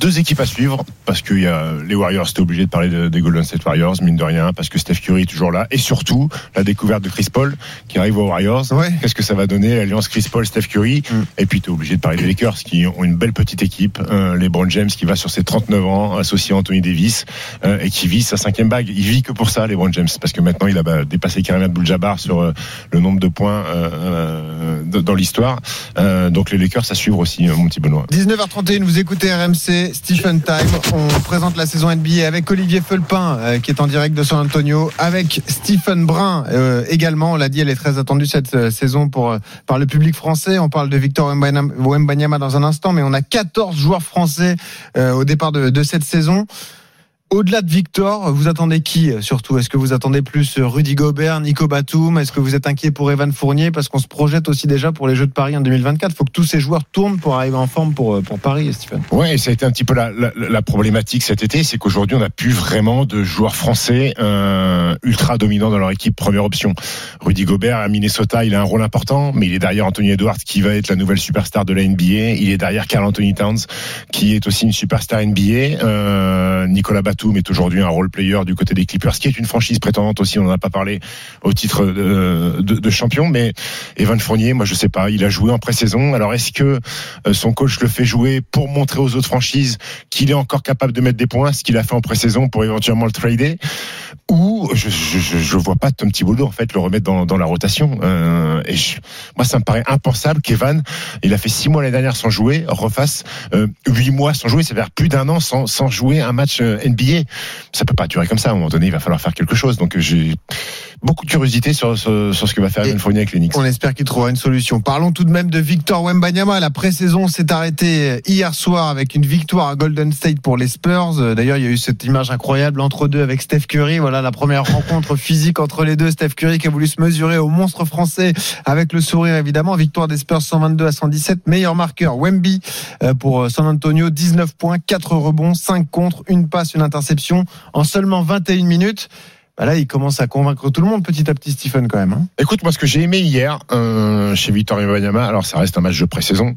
deux équipes à suivre parce que y a les Warriors, c'était obligé de parler de- des Golden State Warriors, mine de rien, parce que Steph Curry est toujours là, et surtout la découverte de Chris Paul qui arrive aux Warriors. Ouais. Qu'est-ce que ça va donner l'alliance Chris Paul, Steph Curry? Mm. Et puis tu es obligé de parler des Lakers qui ont une belle petite équipe, euh, les Brown James qui va sur ses 39 ans, associé à Anthony Davis euh, et qui vit sa cinquième bague. Il vit que pour ça, les Brown James, parce que maintenant il a bah, dépassé Karim Abdul-Jabbar sur euh, le nombre de points euh, dans l'histoire. Donc les Lakers à suivre aussi, mon petit Benoît. 19h31, vous écoutez RMC, Stephen Time. On présente la saison NBA avec Olivier Felpin, euh, qui est en direct de San Antonio, avec Stephen Brun euh, également. On l'a dit, elle est très attendue cette euh, saison pour, euh, par le public français. On parle de Victor Wembanyama dans un instant, mais on a 14 joueurs français euh, au départ de, de cette saison. Au-delà de Victor, vous attendez qui euh, surtout? Est-ce que vous attendez plus euh, Rudy Gobert, Nico Batum? Est-ce que vous êtes inquiet pour Evan Fournier? Parce qu'on se projette aussi déjà pour les Jeux de Paris en 2024. Il faut que tous ces joueurs tournent pour arriver en forme pour, euh, Paris, Stephen. Et ça a été un petit peu la, problématique cet été, c'est qu'aujourd'hui on n'a plus vraiment de joueurs français ultra dominants dans leur équipe première option. Rudy Gobert à Minnesota, il a un rôle important, mais il est derrière Anthony Edwards qui va être la nouvelle superstar de la NBA. Il est derrière Carl Anthony Towns qui est aussi une superstar NBA. Nicolas Batum est aujourd'hui un role player du côté des Clippers, qui est une franchise prétendante aussi. On n'en a pas parlé au titre de, de, champion, mais Evan Fournier, moi je sais pas, il a joué en pré-saison. Alors est-ce que euh, son coach le fait jouer pour montrer aux autres franchises qu'il est encore capable de mettre des points, ce qu'il a fait en pré-saison pour éventuellement le trader, ou je, je, je, vois pas Tom Thibodeau en fait le remettre dans, dans la rotation. Euh, et je- moi ça me paraît impensable qu'Evan, il a fait six mois l'année dernière sans jouer, refasse euh, huit mois sans jouer, ça veut dire plus d'un an sans, sans jouer un match euh, NBA. Ça peut pas durer comme ça. À un moment donné, il va falloir faire quelque chose. Donc j'ai beaucoup de curiosité sur, sur, sur ce que va faire Evan Fournier avec les Knicks. On espère qu'il trouvera une solution. Parlons tout de même de Victor Wembanyama. La pré-saison s'est arrêtée hier soir avec une victoire à Golden State pour les Spurs. Euh, D'ailleurs, il y a eu cette image incroyable entre deux avec Steph Curry. Voilà la première rencontre [laughs] physique entre les deux. Steph Curry qui a voulu se mesurer au monstre français avec le sourire évidemment. Victoire des Spurs 122 à 117. Meilleur marqueur Wemby euh, pour San Antonio. 19 points, 4 rebonds, 5 contre, une passe, une interception en seulement 21 minutes. Bah là, il commence à convaincre tout le monde petit à petit, Stephen, quand même. hein. Écoute, moi, ce que j'ai aimé hier euh, chez Victor Wembanyama, alors ça reste un match de pré-saison,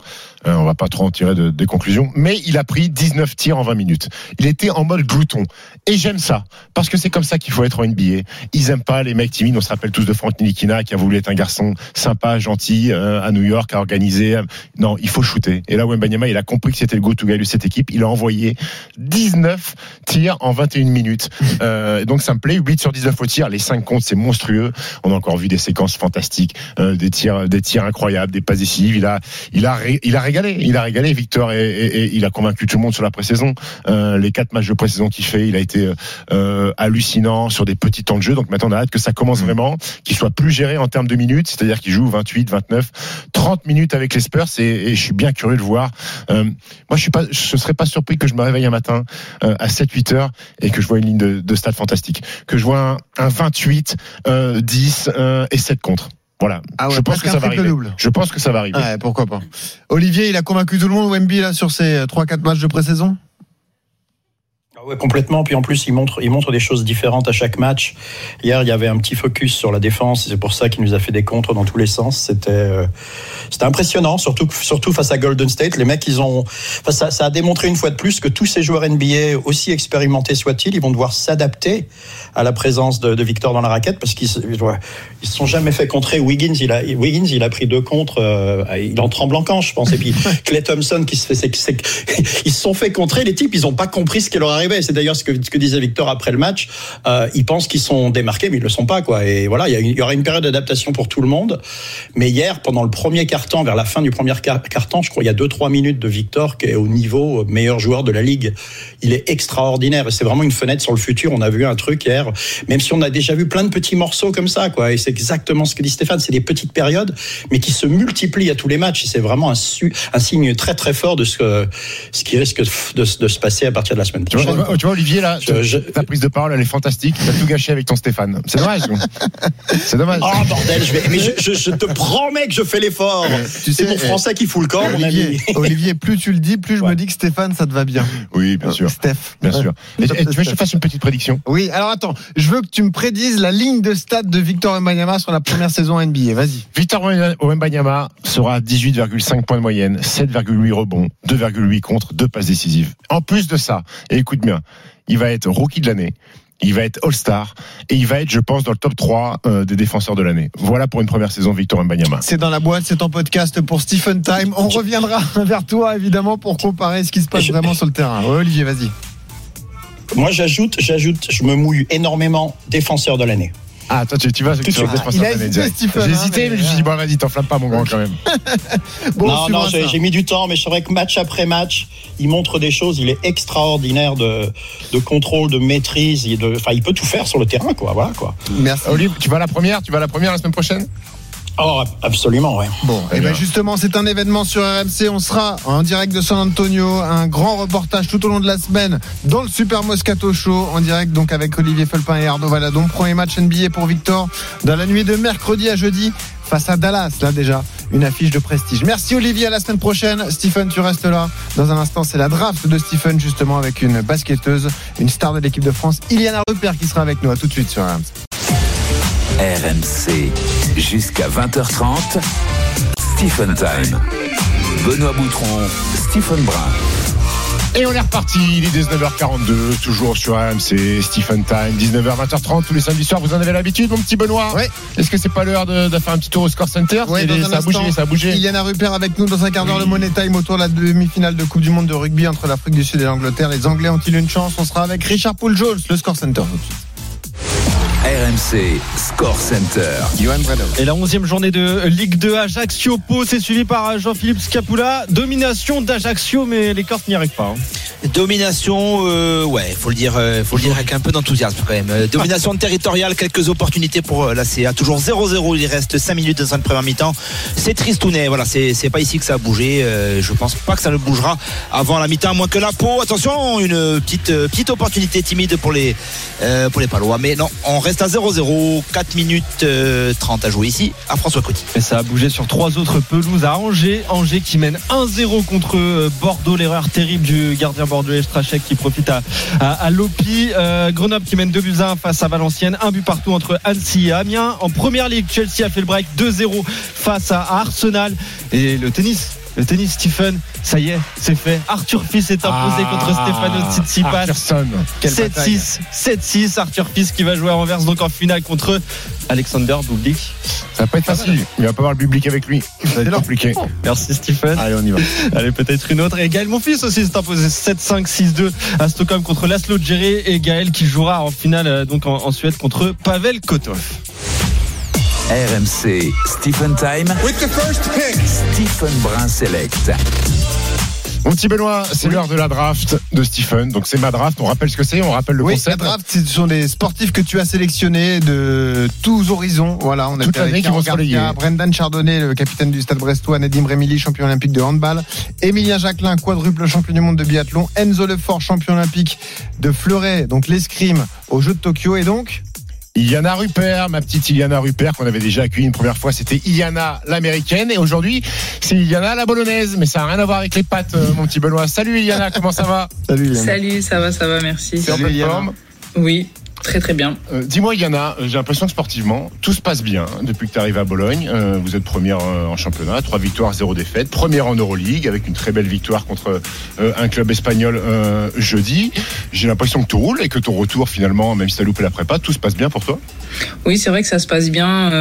euh, on va pas trop en tirer de- des conclusions, mais il a pris 19 tirs en 20 minutes. Il était en mode glouton. Et j'aime ça, parce que c'est comme ça qu'il faut être en NBA. Ils aiment pas les mecs timides. On se rappelle tous de Frank Nilikina qui a voulu être un garçon sympa, gentil euh, à New York, à organiser. Non, il faut shooter. Et là, Wembanyama, il a compris que c'était le go-to-guy de cette équipe. Il a envoyé 19 tirs en 21 minutes. Euh, donc ça me plaît. 8 sur 19 au tir. Les 5 comptes, c'est monstrueux. On a encore vu des séquences fantastiques, euh, des tirs, des tirs incroyables, des passes décisives. Il a, il a, ré- il a régalé. Il a régalé Victor et, et- et il a convaincu tout le monde sur la pré-saison. Euh, les quatre matchs de pré-saison qu'il fait, il a été euh, hallucinant sur des petits temps de jeu. Donc maintenant, on a hâte que ça commence vraiment, qu'il soit plus géré en termes de minutes, c'est-à-dire qu'il joue 28, 29, 30 minutes avec les Spurs. Et, et je suis bien curieux de voir. Euh, moi, je suis pas, je serais pas surpris que je me réveille un matin euh, à 7-8 heures et que je vois une ligne de, de stade fantastique, que je vois un, un 28, euh, 10 euh, et 7 contre. Voilà. Ah ouais, je pense que ça va arriver. double. Je pense que ça va arriver. Ouais, pourquoi pas. Olivier, il a convaincu tout le monde, Wemby, là, sur ses 3-4 matchs de pré-saison? Ouais, complètement. Puis en plus, il montre, il montre des choses différentes à chaque match. Hier, il y avait un petit focus sur la défense. C'est pour ça qu'il nous a fait des contres dans tous les sens. C'était, euh, c'était impressionnant, surtout, surtout face à Golden State. Les mecs, ils ont, enfin, ça, ça a démontré une fois de plus que tous ces joueurs NBA, aussi expérimentés soient-ils, ils vont devoir s'adapter à la présence de, de Victor dans la raquette parce qu'ils, ouais, ils se sont jamais fait contrer. Wiggins, il a, Wiggins, il a pris deux contres. euh, il en tremble encore, je pense. Et puis [laughs] Clay Thompson qui se fait, c'est, c'est- [laughs] ils se sont fait contrer. Les types, ils ont pas compris ce qui leur arrivait. C'est d'ailleurs ce que, ce que disait Victor après le match. Euh, ils pensent qu'ils sont démarqués, mais ils le sont pas, quoi. Et voilà, il y, aura une période d'adaptation pour tout le monde. Mais hier, pendant le premier quart-temps, vers la fin du premier quart- quart-temps, je crois, il y a deux, trois minutes de Victor qui est au niveau meilleur joueur de la ligue. Il est extraordinaire c'est vraiment une fenêtre sur le futur. On a vu un truc hier, même si on a déjà vu plein de petits morceaux comme ça, quoi. Et c'est exactement ce que dit Stéphane. C'est des petites périodes, mais qui se multiplient à tous les matchs. Et c'est vraiment un, su- un signe très, très fort de ce, que, ce qui risque de, de- de se passer à partir de la semaine prochaine. Tu vois- tu vois, Olivier, là, Je- je- ta prise de parole, elle est fantastique. T'as tout gâché avec ton Stéphane. C'est dommage. [laughs] C'est dommage. Oh bordel, je vais, mais je, te promets que je fais l'effort. tu C'est mon français qui fout le camp, mon Olivier, ami. Olivier, plus tu le dis, plus je me dis que Stéphane, ça te va bien. Oui, bien sûr. Steph. Bien sûr. Et, et tu veux que je te fasse une petite prédiction? Oui, alors attends, je veux que tu me prédises la ligne de stade de Victor Wembanyama sur la première saison NBA. Vas-y. Victor Wembanyama sera à 18,5 points de moyenne, 7,8 rebonds, 2,8 contre, 2 passes décisives. En plus de ça, et écoute bien, il va être rookie de l'année. Il va être All-Star et il va être, je pense, dans le top 3 euh, des défenseurs de l'année. Voilà pour une première saison Victor Wembanyama. C'est dans la boîte, c'est en podcast pour Stephen Time. On reviendra [laughs] vers toi, évidemment, pour comparer ce qui se passe vraiment sur le terrain. Ouais, Olivier, vas-y. Moi, j'ajoute, j'ajoute, je me mouille énormément défenseur de l'année. Ah, toi, tu, tu vas le suite. défenseur Il a hésité. Stephen, J'ai hein, hésité, mais- mais je me suis dit, bon, vas-y, t'enflamme pas, mon grand, quand même. [laughs] Bon, non, non, j'ai j'ai mis du temps, mais c'est vrai que match après match, il montre des choses. Il est extraordinaire de, de contrôle, de maîtrise. Enfin, il peut tout faire sur le terrain, quoi. Voilà, quoi. Merci. Olivier, tu vas à la première Tu vas à la première la semaine prochaine? Oh, absolument, ouais. Bon, et bien. ben justement, c'est un événement sur RMC. On sera en direct de San Antonio, un grand reportage tout au long de la semaine dans le Super Moscato Show, en direct donc avec Olivier Felpin et Arnaud Valadon. Premier match NBA pour Victor dans la nuit de mercredi à jeudi face à Dallas. Là déjà, une affiche de prestige. Merci Olivier, à la semaine prochaine. Stephen, tu restes là. Dans un instant, c'est la draft de Stephen justement avec une basketteuse, une star de l'équipe de France, Iliana Rupert qui sera avec nous. À tout de suite sur RMC. RMC jusqu'à 20h30. Stephen Time. Benoît Boutron, Stephen Brun. Et on est reparti, il est 19h42, toujours sur AMC, Stephen Time, 19h, 20h30, tous les samedis soirs, vous en avez l'habitude, mon petit Benoît Ouais. Est-ce que c'est pas l'heure de, de faire un petit tour au Score Center Ouais, un Ça a bougé, ça a bougé. Iliana Rupert avec nous dans un quart d'heure, le Money Time autour de la demi-finale de Coupe du Monde de rugby entre l'Afrique du Sud et l'Angleterre. Les Anglais ont-ils une chance? On sera avec Richard Poul Jones, le Score Center. RMC Score Center. Johan. Et la 11e journée de Ligue 2 Ajaccio Pau, c'est suivi par Jean-Philippe Scapula. Domination d'Ajaccio, mais les Corses n'y arrivent pas. hein. Domination, euh, ouais, faut le dire, euh, faut le dire avec un peu d'enthousiasme quand même. Euh, Domination [laughs] territoriale, quelques opportunités pour euh, la CA. Toujours 0-0, il reste 5 minutes dans cette première mi-temps. C'est tristounet, voilà, c'est c'est pas ici que ça a bougé. Euh, je pense pas que ça ne bougera avant la mi-temps, moins que la peau. Attention, une petite euh, petite opportunité timide pour les euh, pour les Palois, mais non, on reste à 0-0, 4 minutes euh, 30 à jouer ici à François Coty. Et ça a bougé sur trois autres pelouses à Angers. Angers qui mène 1-0 contre euh, Bordeaux. L'erreur terrible du gardien bordelais Strachek qui profite à Lopi. Euh, Grenoble qui mène 2 buts à 1 face à Valenciennes. Un but partout entre Annecy et Amiens. En première ligue, Chelsea a fait le break 2-0 face à Arsenal. Et le tennis. Le tennis, Stephen, ça y est, c'est fait. Arthur Fils est imposé Ah, contre Stefano Tsitsipas. Arthurson. Quelle bataille. 7-6, 7-6. Arthur Fils qui va jouer à Anvers donc en finale contre Alexander Bublik. Ça va pas être facile. Il va pas avoir le public avec lui. Ça va être compliqué. Merci Stephen. Allez, on y va. Allez, peut-être une autre. Et Gaël, mon fils aussi, s'est imposé 7-5, 6-2 à Stockholm contre Laszlo Djere. Et Gaël qui jouera en finale euh, donc en, en Suède contre Pavel Kotov. RMC Stephen Time. Stephen Brun Select. Mon petit Benoît, c'est l'heure de la draft de Stephen. Donc c'est ma draft. On rappelle ce que c'est. On rappelle le Oui, la draft, ce sont des sportifs que tu as sélectionnés de tous horizons. Voilà, on a Toute avec l'année qui vont Garcia. Brendan Chardonnay, le capitaine du Stade Brestois, Nadim Remili, champion olympique de handball, Emilien Jacquelin, quadruple champion du monde de biathlon, Enzo Lefort, champion olympique de fleuret, donc l'escrime aux Jeux de Tokyo, et donc Iliana Rupert, ma petite Iliana Rupert qu'on avait déjà accueillie une première fois, c'était Iliana l'américaine et aujourd'hui c'est Iliana la bolognaise, mais ça n'a rien à voir avec les pattes, euh, mon petit Benoît. Salut Iliana, comment ça va? Salut Iliana. Salut, ça va, ça va, merci. C'est en pleine Iliana. forme? Oui, très très bien. Euh, Dis-moi Iliana, euh, j'ai l'impression que sportivement tout se passe bien depuis que tu arrives à Bologne. Euh, vous êtes première en championnat, trois victoires, zéro défaite, première en Euroleague avec une très belle victoire contre euh, un club espagnol jeudi. J'ai l'impression que tout roule et que ton retour finalement, même si tu as loupé la prépa, tout se passe bien pour toi. Oui, c'est vrai que ça se passe bien.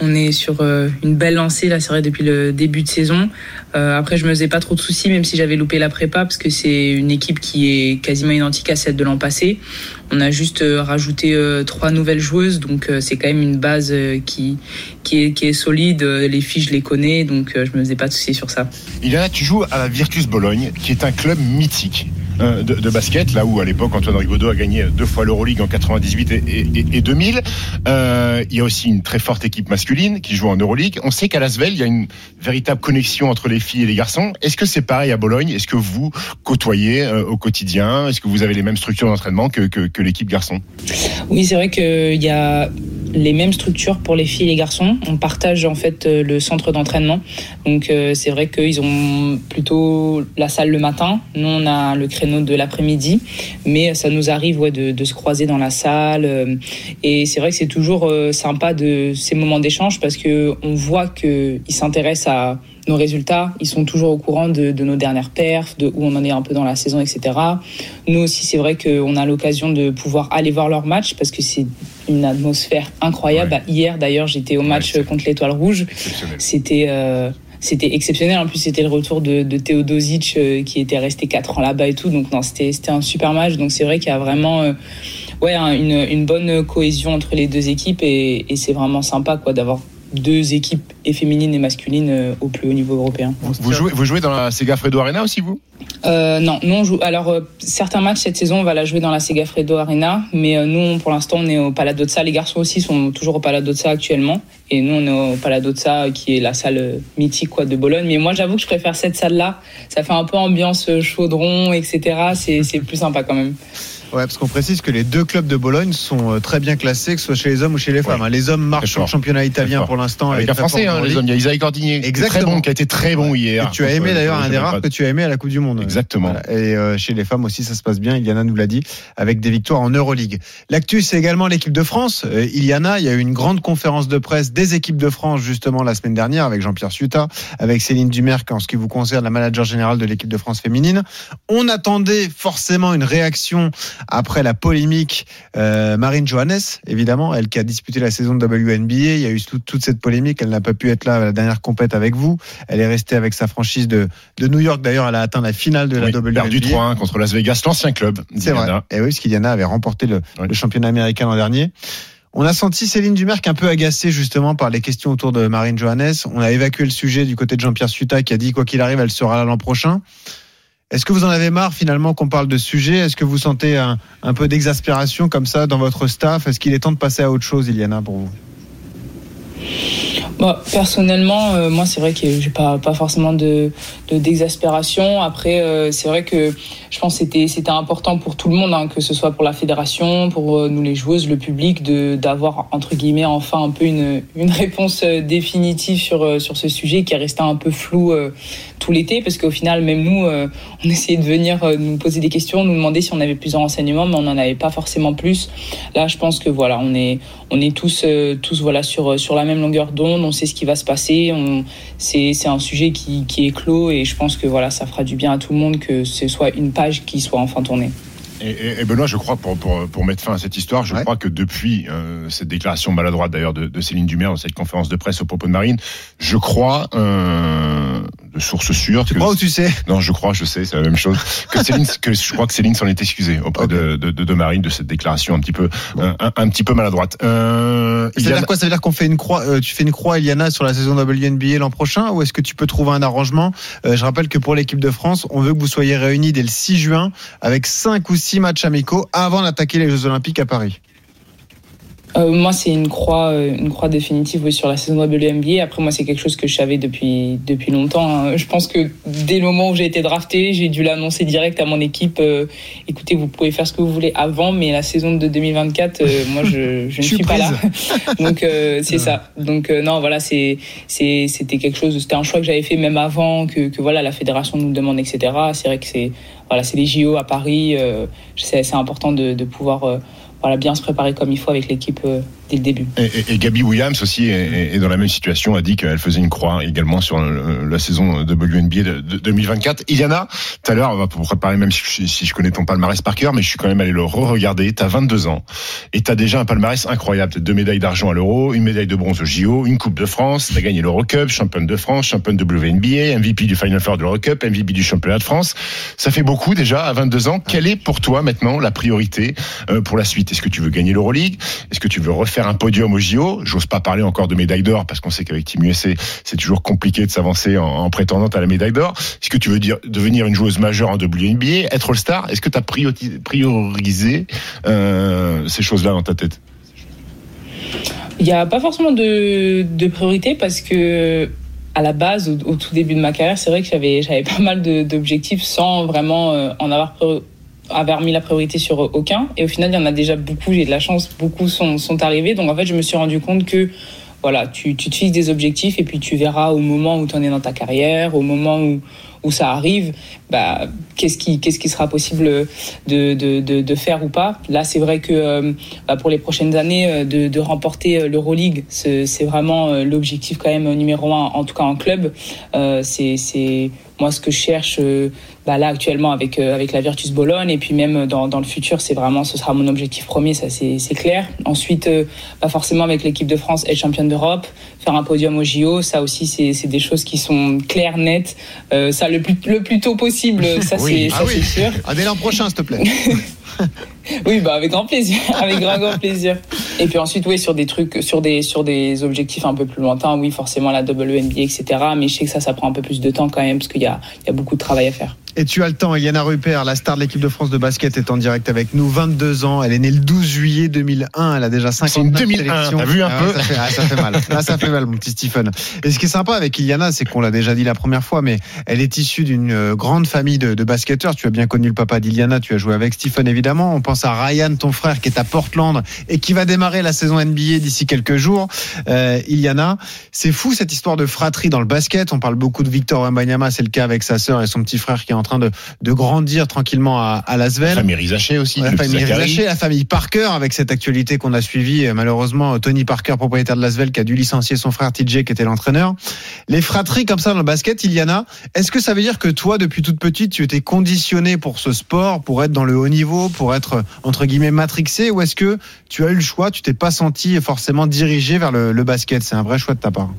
On est sur une belle lancée là, c'est vrai depuis le début de saison. Euh, après, je me faisais pas trop de soucis, même si j'avais loupé la prépa, parce que c'est une équipe qui est quasiment identique à celle de l'an passé. On a juste euh, rajouté euh, trois nouvelles joueuses, donc euh, c'est quand même une base qui qui est, qui est solide. Les filles, je les connais, donc je me faisais pas de soucis sur ça. Iliana, tu joues à la Virtus Bologne, qui est un club mythique de, de basket, là où à l'époque Antoine Rigaudot a gagné deux fois l'Euroleague en 98 et, et- et 2000. Euh, il y a aussi une très forte équipe masculine qui joue en Euroleague. On sait qu'à Lasvel, il y a une véritable connexion entre les filles et les garçons. Est-ce que c'est pareil à Bologne? Est-ce que vous côtoyez euh, au quotidien? Est-ce que vous avez les mêmes structures d'entraînement que, que, l'équipe garçon? Oui, c'est vrai qu'il y a les mêmes structures pour les filles et les garçons. On partage en fait euh, le centre d'entraînement. Donc euh, c'est vrai qu'ils ont plutôt la salle le matin. Nous, on a le créneau de l'après-midi. Mais ça nous arrive ouais, de, de se croiser dans la salle. euh, Et c'est vrai que c'est toujours euh, sympa de ces moments d'échange parce que on voit qu'ils s'intéressent à nos résultats. Ils sont toujours au courant de, de nos dernières perfs, de où on en est un peu dans la saison, etc. Nous aussi, c'est vrai qu'on a l'occasion de pouvoir aller voir leur match parce que c'est une atmosphère incroyable. Hier, d'ailleurs, j'étais au match contre l'Étoile Rouge. C'était euh, c'était exceptionnel. En plus, c'était le retour de, de euh, qui était resté 4 ans là-bas et tout. Donc, non, c'était c'était un super match. Donc, c'est vrai qu'il y a vraiment euh, ouais, un- une, une bonne cohésion entre les deux équipes et, et c'est vraiment sympa quoi d'avoir deux équipes et féminines et masculines euh, au plus haut niveau européen. vous jouez, vous jouez dans la Sega Fredo Arena aussi, vous? Euh, non, nous on joue. Alors euh, certains matchs cette saison, on va la jouer dans la Sega Fredo Arena, mais euh, nous on- pour l'instant on est au Paladozza. Les garçons aussi sont toujours au Paladozza actuellement, et nous on est au Paladozza qui est la salle mythique quoi de Bologne. Mais moi j'avoue que je préfère cette salle-là. Ça fait un peu ambiance chaudron, etc. C'est c'est plus sympa quand même. Ouais, parce qu'on précise que les deux clubs de Bologne sont euh, très bien classés, que ce soit chez les hommes ou chez les femmes. Ouais. hein. Les hommes marchent sur le championnat italien pour l'instant. Avec et un Français, hein, les hommes. Il y a Isaïe est très Exactement. bon, qui a été très bon hier. Que tu as aimé Contre, d'ailleurs, un des rares que tu as aimé à la Coupe du Monde. Exactement. Voilà. Et euh, chez les femmes aussi, ça se passe bien. Iliana nous l'a dit, avec des victoires en Euroleague. L'actu, c'est également l'équipe de France. Euh, Iliana, il y a eu une grande conférence de presse des équipes de France justement la semaine dernière avec Jean-Pierre Suta, avec Céline Dumerc en ce qui vous concerne, la manager générale de l'équipe de France féminine. On attendait forcément une réaction après la polémique euh, Marine Johannes, évidemment, elle qui a disputé la saison de WNBA. Il y a eu tout- toute cette polémique. Elle n'a pas pu être là à la dernière compète avec vous. Elle est restée avec sa franchise de, de New York. D'ailleurs, elle a atteint la finale de la Oui, WNBA. perdu 3-1 contre Las Vegas, l'ancien club. C'est vrai. Et oui, parce qu'Iliana avait remporté le championnat américain l'an dernier. On a senti Céline Dumerc un peu agacée justement par les questions autour de Marine Johannes. On a évacué le sujet du côté de Jean-Pierre Suta qui a dit quoi qu'il arrive, elle sera là l'an prochain. Est-ce que vous en avez marre finalement qu'on parle de sujet? Est-ce que vous sentez un, un peu d'exaspération comme ça dans votre staff? Est-ce qu'il est temps de passer à autre chose, Iliana, pour vous? Bah, personnellement, euh, moi, c'est vrai que j'ai pas, pas forcément de, de- d'exaspération. Après, euh, c'est vrai que je pense que c'était, important pour tout le monde, hein, que ce soit pour la fédération, pour euh, nous les joueuses, le public, d'avoir, entre guillemets, enfin un peu une, une [laughs] réponse définitive sur, sur ce sujet qui est resté un peu flou tout l'été, parce qu'au final, même nous, on [laughs] essayait de venir nous poser des questions, nous demander si on avait plus de renseignements, mais on n'en avait pas forcément plus. Là, je pense que voilà, on est, on est tous, tous voilà, sur, sur la même longueur d'onde, on sait ce qui va se passer, on, c'est, c'est un sujet qui, qui est clos et je pense que voilà, ça fera du bien à tout le monde que ce soit une page qui soit enfin tournée. Et, et- et Benoît, je crois, pour, pour, pour mettre fin à cette histoire, je crois que depuis euh, cette déclaration maladroite d'ailleurs de, de Céline Dumer dans cette conférence de presse au propos de Marine, je crois, euh, de source sûre. Tu crois ou tu sais? Non, je crois, je sais, c'est la même chose. Que Céline, [laughs] que je crois que Céline s'en est excusée auprès de, de, de, de Marine de cette déclaration un petit peu, un, un- un petit peu maladroite. Euh, Ça veut Iliana- dire quoi? Ça veut dire qu'on fait une croix, euh, tu fais une croix, Iliana, sur la saison WNBA l'an prochain ou est-ce que tu peux trouver un arrangement? Euh, Je rappelle que pour l'équipe de France, on veut que vous soyez réunis dès le 6 juin avec 5 ou 6 matchs amicaux avant d'attaquer les Jeux Olympiques à Paris. Euh, moi, c'est une croix, euh, une croix définitive oui, sur la saison WNBA. Après, moi, c'est quelque chose que je savais depuis, depuis longtemps. hein. Je pense que dès le moment où j'ai été drafté, j'ai dû l'annoncer direct à mon équipe. euh, écoutez, vous pouvez faire ce que vous voulez avant, mais la saison de 2024, euh, [laughs] moi, je, je ne suis, pas là. [laughs] Donc, euh, c'est ça. Donc, euh, non, voilà, c'est, c'est, c'était quelque chose, c'était un choix que j'avais fait même avant que, que voilà, la fédération nous demande, etc. C'est vrai que c'est, voilà, c'est les JO à Paris. euh, c'est, c'est important de, de pouvoir, euh, voilà, bien se préparer comme il faut avec l'équipe euh, le début. Et, et- Gabi Williams aussi est, dans la même situation, a dit qu'elle faisait une croix également sur le- la saison WNBA de, de 2024. Iliana, tout à l'heure, on va pour préparer, même si je connais ton palmarès par cœur, mais je suis quand même allé le re-regarder. T'as 22 ans et t'as déjà un palmarès incroyable. T'as deux médailles d'argent à l'Euro, une médaille de bronze au JO, une Coupe de France. T'as gagné l'Eurocup, championne de France, championne de WNBA, MVP du Final Four de l'Eurocup, MVP du championnat de France. Ça fait beaucoup déjà à 22 ans. Quelle est pour toi maintenant la priorité euh, pour la suite? Est-ce que tu veux gagner l'Euroleague? Est-ce que tu veux refaire un podium au JO J'ose pas parler encore de médaille d'or parce qu'on sait qu'avec Team USA, c'est toujours compliqué de s'avancer en, en prétendante à la médaille d'or. Est-ce que tu veux dire devenir une joueuse majeure en WNBA, être All-Star? Est-ce que tu as priorisé euh, ces choses-là dans ta tête? Il n'y a pas forcément de, de priorité parce que à la base, au, tout début de ma carrière, c'est vrai que j'avais j'avais pas mal d'objectifs sans vraiment euh, en avoir avoir mis la priorité sur aucun. Et au final, il y en a déjà beaucoup. J'ai de la chance, beaucoup sont, sont arrivés. Donc en fait, je me suis rendu compte que voilà, tu, tu te fixes des objectifs et puis tu verras au moment où tu en es dans ta carrière, au moment où, où ça arrive, bah, qu'est-ce qui, qu'est-ce qui sera possible de, de, de, faire ou pas. Là, c'est vrai que euh, bah, pour les prochaines années, euh, de, de remporter euh, l'Euroleague, c'est vraiment l'objectif quand même numéro un, en tout cas en club. Euh, c'est moi ce que je cherche bah, là actuellement avec, avec la Virtus Bologne et puis même dans, dans le futur, c'est vraiment, ce sera mon objectif premier, ça c'est clair. Ensuite, pas forcément avec l'équipe de France être championne d'Europe, faire un podium au JO, ça aussi c'est des choses qui sont claires, nettes. Ça le plus, le plus tôt possible, [laughs] ça Oui. c'est Ah oui. sûr. Ah, dès l'an prochain, s'il te plaît. [laughs] Oui, bah avec grand plaisir, [laughs] avec grand, grand plaisir. Et puis ensuite, oui, sur des trucs, sur des, sur des objectifs un peu plus lointains, oui, forcément la WNBA, etc. Mais je sais que ça, ça prend un peu plus de temps quand même, parce qu'il y a, il y a beaucoup de travail à faire. Et tu as le temps, Eliana Rupert, la star de l'équipe de France de basket, est en direct avec nous, 22 ans. Elle est née le 12 juillet 2001. Elle a déjà 50 C'est une 2001, t'as vu un peu ça fait, ah, ça fait mal. Là, ça fait mal, mon petit Stephen. Et ce qui est sympa avec Iliana, c'est qu'on l'a déjà dit la première fois, mais elle est issue d'une euh, grande famille de, de basketteurs. Tu as bien connu le papa d'Iliana, tu as joué avec Stephen évidemment. On pense à Ryan, ton frère, qui est à Portland et qui va démarrer la saison NBA d'ici quelques jours. Euh, Iliana, c'est fou cette histoire de fratrie dans le basket. On parle beaucoup de Victor Wembanyama, c'est le cas avec sa sœur et son petit frère qui est en train de, de grandir tranquillement à, à Las La famille Rizaché aussi. La famille. Rizaché, la famille Parker, avec cette actualité qu'on a suivie, euh, malheureusement, Tony Parker, propriétaire de Lasvel, qui a dû licencier son frère TJ, qui était l'entraîneur. Les fratries comme ça dans le basket, Iliana, est-ce que ça veut dire que toi, depuis toute petite, tu étais conditionné pour ce sport, pour être dans le haut niveau, pour être, entre guillemets, matrixé, ou est-ce que tu as eu le choix, tu t'es pas senti forcément dirigé vers le, basket? C'est un vrai choix de ta part.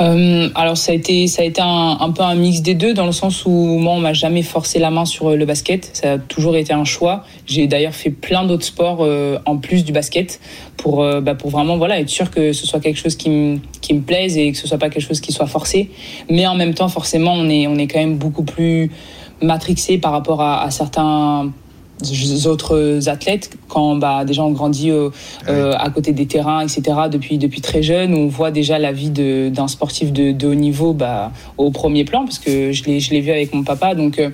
Euh, alors ça a été ça a été un, peu un mix des deux dans le sens où moi on m'a jamais forcé la main sur euh, le basket. Ça a toujours été un choix. J'ai d'ailleurs fait plein d'autres sports euh, en plus du basket pour euh, bah, pour vraiment voilà être sûr que ce soit quelque chose qui me qui me plaise et que ce soit pas quelque chose qui soit forcé. Mais en même temps forcément on est on est quand même beaucoup plus matrixé par rapport à certains autres athlètes quand bah, déjà on grandit euh, euh, à côté des terrains, etc. depuis depuis très jeune, on voit déjà la vie de- d'un sportif de, de haut niveau bah, au premier plan parce que je l'ai je l'ai vu avec mon papa, donc euh,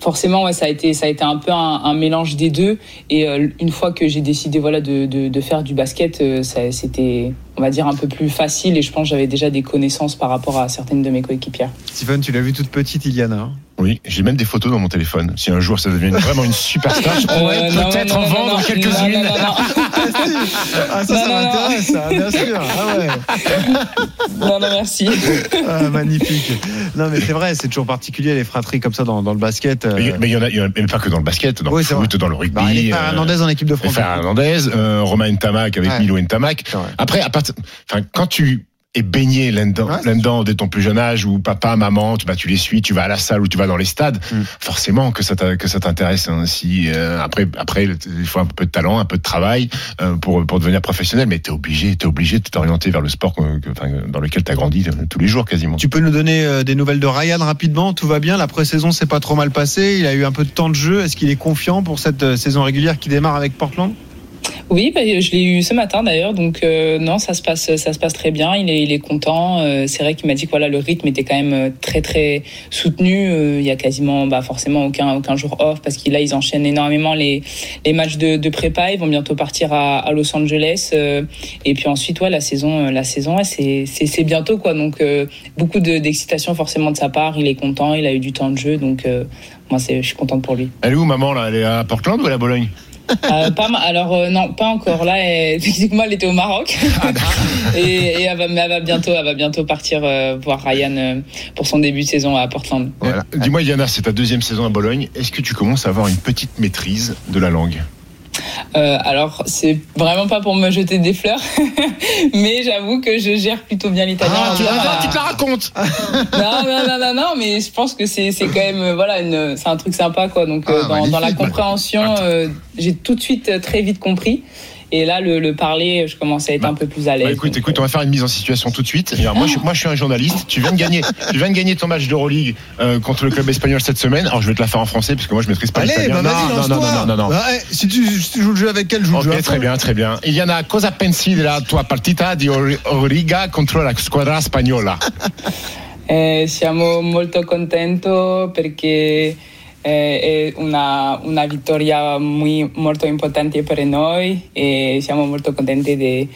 forcément ouais, ça a été ça a été un peu un, un mélange des deux. Et euh, une fois que j'ai décidé voilà de, de, de faire du basket, euh, ça- c'était on va dire un peu plus facile et je pense que j'avais déjà des connaissances par rapport à certaines de mes coéquipières. Stephen, tu l'as vu toute petite, Iliana. hein? Oui, j'ai même des photos dans mon téléphone. Si un jour ça devient vraiment une superstar, [laughs] je pourrais Euh, peut-être en non, vendre quelques-unes. non. Ah, ça, Non, ça m'intéresse, ça, bien sûr. Ah ouais. Non, non, merci. Ah, magnifique. Non, mais c'est vrai, c'est toujours particulier les fratries comme ça dans, dans le basket. euh. Mais il y en a, y en a mais pas que dans le basket, dans Oui, le c'est foot, dans le rugby. Bah, euh, en équipe de France. Hernandez, Romain Ntamak avec Ouais. Milo Ntamak. Après, à part- enfin, quand tu es baigné là-dedans, Ouais, c'est là-dedans dès ton plus jeune âge, où papa, maman, tu, bah, tu les suis, tu vas à la salle ou tu vas dans les stades, Mm. forcément que ça que ça t'intéresse. hein. Si euh, après, après, il faut un peu de talent, un peu de travail euh, pour pour devenir professionnel, mais t'es obligé, t'es obligé de t'orienter vers le sport que- que- enfin, dans lequel t'as grandi euh, tous les jours quasiment. Tu peux nous donner des nouvelles de Ryan rapidement Tout va bien La pré-saison s'est pas trop mal passée. Il a eu un peu de temps de jeu. Est-ce qu'il est confiant pour cette saison régulière qui démarre avec Portland? Oui, bah, je l'ai eu ce matin d'ailleurs, donc euh, non, ça se passe, ça se passe très bien. Il est, content. Euh, c'est vrai qu'il m'a dit que voilà, le rythme était quand même euh, très très soutenu. Il y a quasiment, bah, forcément aucun aucun jour off parce qu'il là ils enchaînent énormément les les matchs de, prépa. Ils vont bientôt partir à, Los Angeles et puis ensuite ouais la saison, la saison c'est c'est bientôt quoi. Donc beaucoup de- d'excitation forcément de sa part. Il est content, il a eu du temps de jeu, donc moi c'est, je suis contente pour lui. Elle est où maman là? Elle est à Portland ou à la Bologne? Euh, pas ma- alors euh, non, pas encore. Là, elle, [laughs] techniquement, elle était au Maroc et, et elle, va, mais elle va bientôt, elle va bientôt partir euh, voir Ryan euh, pour son début de saison à Portland. Voilà. Dis-moi, Yana, c'est ta deuxième saison à Bologne. Est-ce que tu commences à avoir une petite maîtrise de la langue? Euh, alors, c'est vraiment pas pour me jeter des fleurs, [laughs] mais j'avoue que je gère plutôt bien l'italien. Ah, tu, ah, tu te la racontes non, non, non, non, non, mais je pense que c'est c'est quand même euh, voilà, c'est un truc sympa quoi. Donc euh, Ah, dans, dans la compréhension, euh, j'ai tout de suite très vite compris. Et là, le, le parler, je commence à être Bah, un peu plus à l'aise. Bah, écoute, donc, écoute, on va faire une mise en situation tout de suite. Alors, moi, je, moi, je suis un journaliste. Tu viens de gagner, tu viens de gagner ton match d'Euroleague euh, contre le club espagnol cette semaine. Alors, je vais te la faire en français parce que moi, je maîtrise pas Allez, l'italien. bah non, vas-y, non, lance-toi. non, non, non, non, non. Bah, eh, si, tu, si tu joues le jeu avec elle, joue le jeu. Ok, à très bien, très bien. Iliana, cosa pensi della tua partita di Ori- Origa contro la squadra spagnola? [laughs] Eh, siamo molto contento perché eh, è una, una vittoria muy, molto importante per noi e siamo molto contenti di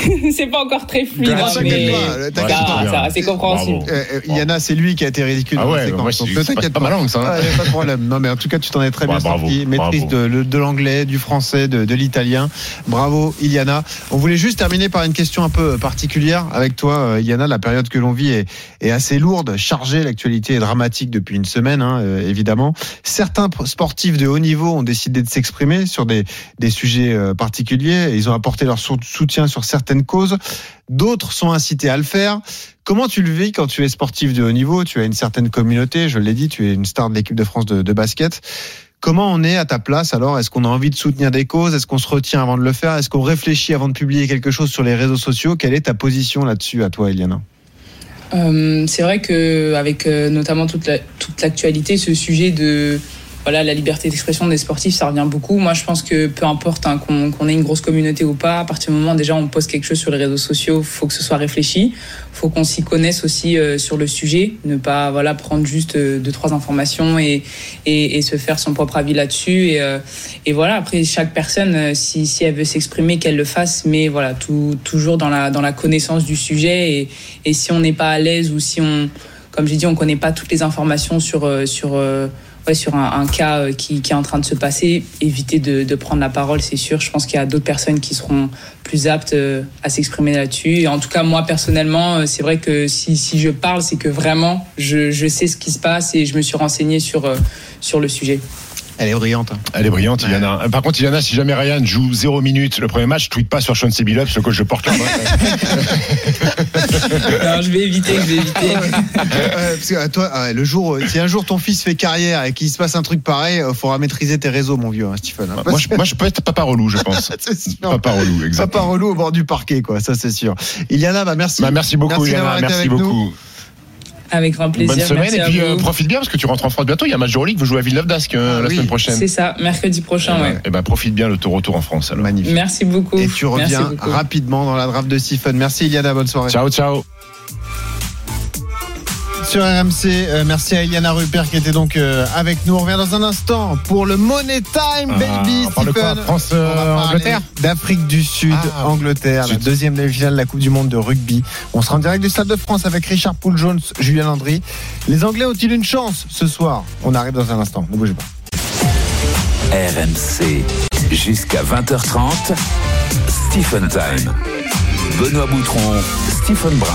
[laughs] c'est pas encore très fluide, mais pas, ça, pas. ça c'est compréhensible. Euh, euh, Yana, c'est lui qui a été ridicule Ah ouais, ne t'inquiète pas ma langue, ça, hein. Ah, pas de problème. Non, mais en tout cas, tu t'en es très bien Ouais, bravo, sorti. Maîtrise de, l'anglais, du français, de, de l'italien. Bravo, Iliana. On voulait juste terminer par une question un peu particulière avec toi, euh, Iliana. La période que l'on vit est, est assez lourde, chargée. L'actualité est dramatique depuis une semaine, hein, euh, évidemment. Certains sportifs de haut niveau ont décidé de s'exprimer sur des, des sujets particuliers. Ils ont apporté leur sou- soutien sur certaines causes. D'autres sont incités à le faire. Comment tu le vis quand tu es sportif de haut niveau? Tu as une certaine communauté, je l'ai dit, tu es une star de l'équipe de France de, basket. Comment on est à ta place alors? Est-ce qu'on a envie de soutenir des causes? Est-ce qu'on se retient avant de le faire? Est-ce qu'on réfléchit avant de publier quelque chose sur les réseaux sociaux? Quelle est ta position là-dessus à toi, Eliana? Euh, c'est vrai que avec euh, notamment toute l'actualité, ce sujet de voilà la liberté d'expression des sportifs, ça revient beaucoup. Moi, je pense que peu importe hein, qu'on ait une grosse communauté ou pas, à partir du moment déjà on poste quelque chose sur les réseaux sociaux, faut que ce soit réfléchi, faut qu'on s'y connaisse aussi euh, sur le sujet, ne pas voilà prendre juste euh, deux trois informations et, et se faire son propre avis là-dessus. Et euh, voilà. Après chaque personne si si elle veut s'exprimer qu'elle le fasse, mais voilà toujours dans la dans la connaissance du sujet. Et et si on n'est pas à l'aise ou si on, comme j'ai dit, on connaît pas toutes les informations sur sur sur un, cas euh, qui, est en train de se passer, éviter de, prendre la parole, c'est sûr. Je pense qu'il y a d'autres personnes qui seront plus aptes euh, à s'exprimer là-dessus. En tout cas, moi personnellement, euh, c'est vrai que si, je parle, c'est que vraiment, je, je sais ce qui se passe et je me suis renseigné sur sur le sujet. Elle est brillante. hein. Elle est brillante, Iliana. Euh, Par contre, Iliana, si jamais Ryan joue 0 minutes le premier match, tweet pas sur Sean Billups, le coach de Portland. [laughs] non, je vais éviter, je vais éviter. Euh, parce que à toi, ouais, le jour, si un jour ton fils fait carrière et qu'il se passe un truc pareil, il faudra maîtriser tes réseaux, mon vieux, hein, Stephen. hein. moi, je, moi, je peux être papa relou, je pense. [laughs] Papa relou, Papa exactement. relou au bord du parquet, quoi. Ça, c'est sûr. Iliana, bah merci. Bah, merci beaucoup, Merci Iliana. Merci nous. Avec grand plaisir. Bonne semaine Merci et puis euh, profite bien parce que tu rentres en France bientôt. Il y a un match de Euroleague, vous jouez à Villeneuve d'Ascq euh, Ah la oui, semaine prochaine. C'est ça, mercredi prochain, ouais. Et ben profite bien de ton retour en France alors. Magnifique. Merci beaucoup. Et tu reviens rapidement dans la draft de Siphon. Merci Iliana, bonne soirée. Ciao ciao. Sur RMC, euh, merci à Iliana Rupert qui était donc euh, avec nous. On revient dans un instant pour le Money Time, Ah, baby. on parle de quoi Stephen. France, On euh, va parler Angleterre D'Afrique du Sud, Ah, Angleterre, la deuxième demi-finale de la Coupe du Monde de rugby. On sera en direct du Stade de France avec Richard Poul-Jones, Julien Landry. Les Anglais ont-ils une chance ce soir? On arrive dans un instant. Ne bougez pas. RMC jusqu'à 20h30. Stephen Time. Benoît Boutron, Stephen Brun.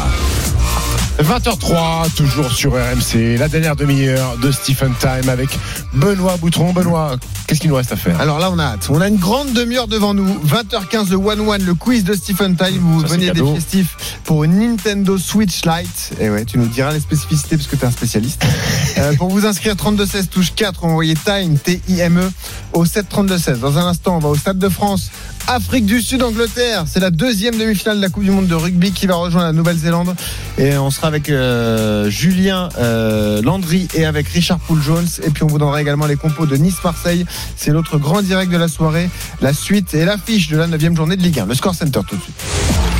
20h03, toujours sur RMC, la dernière demi-heure de Stephen Time avec Benoît Boutron. Benoît, qu'est-ce qu'il nous reste à faire? Alors là, on a hâte. On a une grande demi-heure devant nous. 20h15, le 1-1, le quiz de Stephen Time. Vous Ça, venez défier Steve pour une Nintendo Switch Lite. Et ouais, tu nous diras les spécificités parce que tu es un spécialiste. [laughs] Euh, pour vous inscrire, 3216 touche 4, envoyez Time, T-I-M-E, au 73216. Dans un instant, on va au Stade de France. Afrique du Sud, Angleterre. C'est la deuxième demi-finale de la Coupe du Monde de rugby qui va rejoindre la Nouvelle-Zélande. Et on sera avec euh, Julien euh, Landry et avec Richard Poul-Jones. Et puis on vous donnera également les compos de Nice-Marseille. C'est l'autre grand direct de la soirée. La suite et l'affiche de la 9 journée de Ligue 1. Le Score Center tout de suite.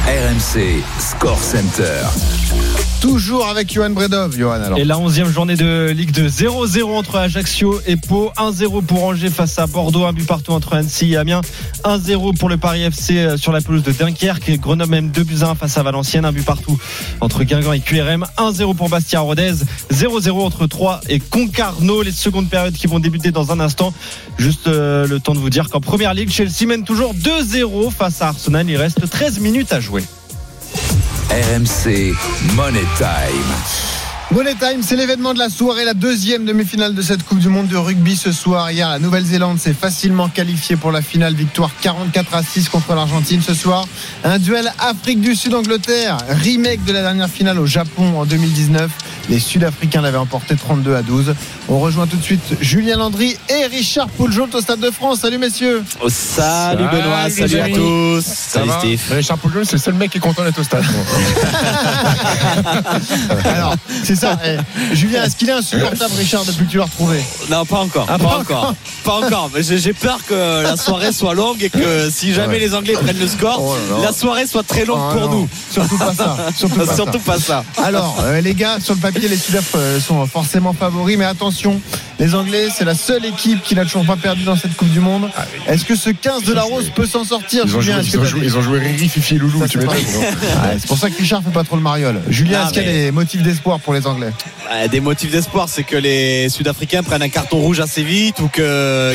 RMC Score Center. Toujours avec Johan Bredov. Et la 11e journée de Ligue 2, 0-0 entre Ajaccio et Pau, 1-0 pour Angers face à Bordeaux, un but partout entre Annecy et Amiens, 1-0 pour le Paris FC euh, sur la pelouse de Dunkerque, Grenoble même 2 buts à 1 face à Valenciennes, un but partout entre Guingamp et QRM, 1-0 pour Bastia Rodez, 0-0 entre Troyes et Concarneau, les secondes périodes qui vont débuter dans un instant. Juste euh, le temps de vous dire qu'en première ligue, Chelsea mène toujours 2-0 face à Arsenal, il reste 13 minutes à jouer. RMC Money Time. Money Time, c'est l'événement de la soirée, la deuxième demi-finale de cette Coupe du Monde de rugby ce soir. Hier, la Nouvelle-Zélande s'est facilement qualifiée pour la finale, victoire 44 à 6 contre l'Argentine ce soir. Un duel Afrique du Sud-Angleterre, remake de la dernière finale au Japon en 2019. Les Sud-Africains l'avaient emporté 32 à 12. On rejoint tout de suite Julien Landry et Richard Pouljolt au Stade de France. Salut messieurs. Oh, salut Benoît, Salut, salut à tous. Ça Salut va Steve. Richard Pouljoul, c'est le seul mec qui est content d'être au stade. [laughs] Alors, c'est ça. Eh, Julien, est-ce qu'il est insupportable, Richard, depuis que tu l'as retrouvé? Non, pas encore. Ah, pas, pas encore. Pas encore. Mais j'ai peur que la soirée soit longue et que si jamais Ouais. les Anglais prennent le score, Oh là là. la soirée soit très longue Oh pour non. nous. Surtout pas ça. Surtout pas [laughs] ça. Surtout pas ça. Alors, euh, les gars, sur le papier, les Sudaf euh, sont forcément favoris, mais attention, les Anglais, c'est la seule équipe qui n'a toujours pas perdu dans cette Coupe du Monde. Est-ce que ce 15 de la Rose peut s'en sortir, Ah Ils ont, joué, Julien Est-ce ils, ont joué, ils ont joué Riri, Fifi et Loulou, Ça, tu c'est m'étonnes. Ouais, c'est pour ça que Richard fait pas trop le mariole. Julien, Ah, est-ce qu'il y a des motifs d'espoir pour les Anglais? Euh, Des motifs d'espoir, c'est que les Sud-Africains prennent un carton rouge assez vite ou qu'il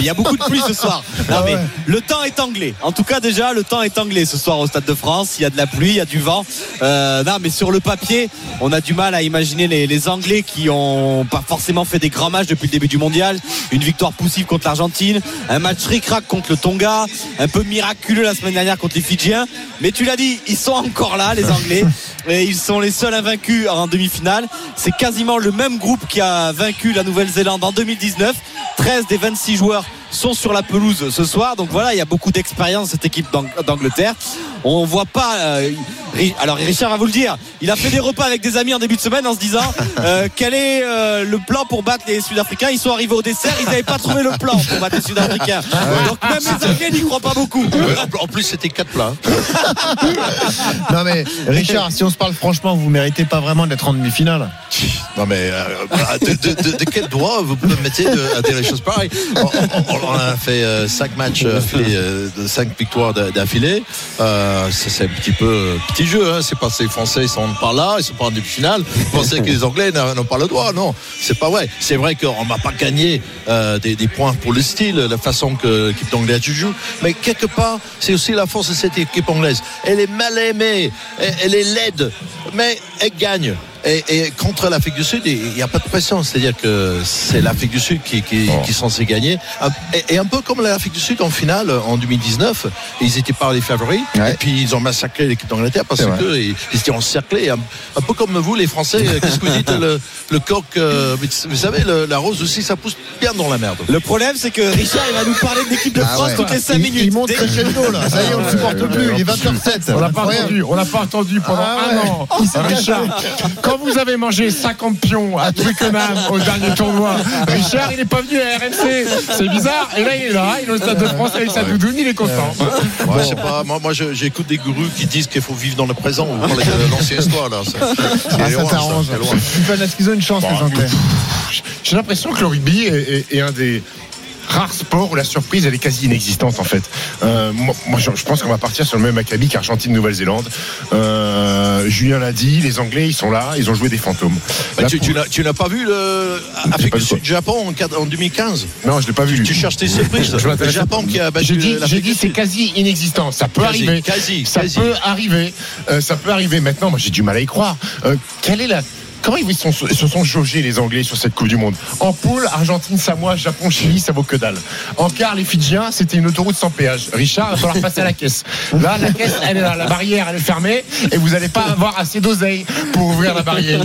y a beaucoup de pluie ce soir. [laughs] Non, Ah mais ouais. le temps est anglais. En tout cas, déjà, le temps est anglais ce soir au Stade de France. Il y a de la pluie, il y a du vent. Euh, non, mais sur le papier, on a du mal à imaginer les, les Anglais qui ont pas forcément fait des grands matchs depuis le début du mondial. Une victoire poussive contre l'Argentine, un match ric-rac contre le Tonga, un peu miraculeux la semaine dernière contre les Fidjiens. Mais tu l'as dit, ils sont encore là, les Anglais. [laughs] Et ils sont les seuls invaincus en demi-finale. C'est quasiment le même groupe qui a vaincu la Nouvelle-Zélande en 2019. 13 des 26 joueurs sont sur la pelouse ce soir. Donc voilà, il y a beaucoup d'expérience cette équipe d'Ang- d'Angleterre. On voit pas. euh, alors Richard va vous le dire. Il a fait des repas avec des amis en début de semaine en se disant euh, quel est euh, le plan pour battre les Sud-Africains? Ils sont arrivés au dessert, ils n'avaient pas trouvé le plan pour battre les Sud-Africains. Donc même les Anglais n'y croient pas beaucoup. En plus, c'était quatre plats. [laughs] Non mais Richard, si on se parle franchement, vous méritez pas vraiment d'être en demi-finale. Non mais euh, bah, de, de- de- de quel droit vous permettez de à dire les choses pareilles? On, on- on a fait euh, cinq matchs euh, de cinq victoires d'a- d'affilée. Euh, c'est un petit peu euh, petit jeu. Hein. C'est pas que les Français ils sont pas là, ils sont pas en demi-finale. Vous pensez que les Anglais n'ont pas le droit? Non, c'est pas vrai. C'est vrai qu'on n'a pas gagné euh, des, points pour le style, la façon que l'équipe d'Angleterre joue. Mais quelque part, c'est aussi la force de cette équipe anglaise. Elle est mal aimée, elle est laide, mais elle gagne. Et, et contre l'Afrique du Sud, il n'y a pas de pression. C'est-à-dire que c'est l'Afrique du Sud qui, qui, qui est censé gagner. Et, et un peu comme l'Afrique du Sud en finale en 2019, ils étaient pas les favoris. Et puis ils ont massacré l'équipe d'Angleterre parce qu'ils ils étaient encerclés. Un, un peu comme vous, les Français. euh, Qu'est-ce que vous dites le, le coq, euh, vous savez, le- la rose aussi, ça pousse bien dans la merde. Le problème, c'est que Richard, il va nous parler de l'équipe de Ah France ouais. toutes les 5 Il- minutes. il monte Dès- crescendo, là. Ça y est, on le supporte plus. Il est 20h07. On l'a pas entendu, on l'a pas entendu pendant Ah un an. S'est Richard, quand quand vous avez mangé 50 pions à Twickenham au dernier tournoi, Richard, il est pas venu à RMC. C'est bizarre. Et là, il est là, il est au Stade de France avec sa doudoune, il est content. Ouais, je sais pas, moi, j'écoute des gourous qui disent qu'il faut vivre dans le présent. Vous parlez de l'ancienne histoire là. Ça, c'est Ah, ça t'arrange. qu'ils ont une chance, les Anglais J'ai l'impression que le rugby est, est- est un des rares sports où la surprise elle est quasi inexistante en fait. Euh, moi, moi, je, je pense qu'on va partir sur le même acabit qu'Argentine-Nouvelle-Zélande. Euh, Julien l'a dit, les Anglais ils sont là, ils ont joué des fantômes. Bah, Là, tu, pour- tu n'as- pas vu le Afrique du. Sud-Japon en, quart- en 2015 Non, je l'ai pas vu. Tu cherches tes surprises. Le Japon qui a battu J'ai dit, c'est quasi inexistant. Ça peut Quasi, arriver. quasi, ça quasi. peut arriver. Euh, ça peut arriver. Maintenant, moi j'ai du mal à y croire. Euh, quelle est la Comment ils sont- se sont jaugés les Anglais sur cette Coupe du Monde En poule, Argentine, Samoa, Japon, Chili, ça vaut que dalle. En quart, les Fidjiens, c'était une autoroute sans péage. Richard, il va falloir passer à la caisse. Là, la caisse, elle est là, la barrière, elle est fermée, et vous n'allez pas avoir assez d'oseille pour ouvrir la barrière.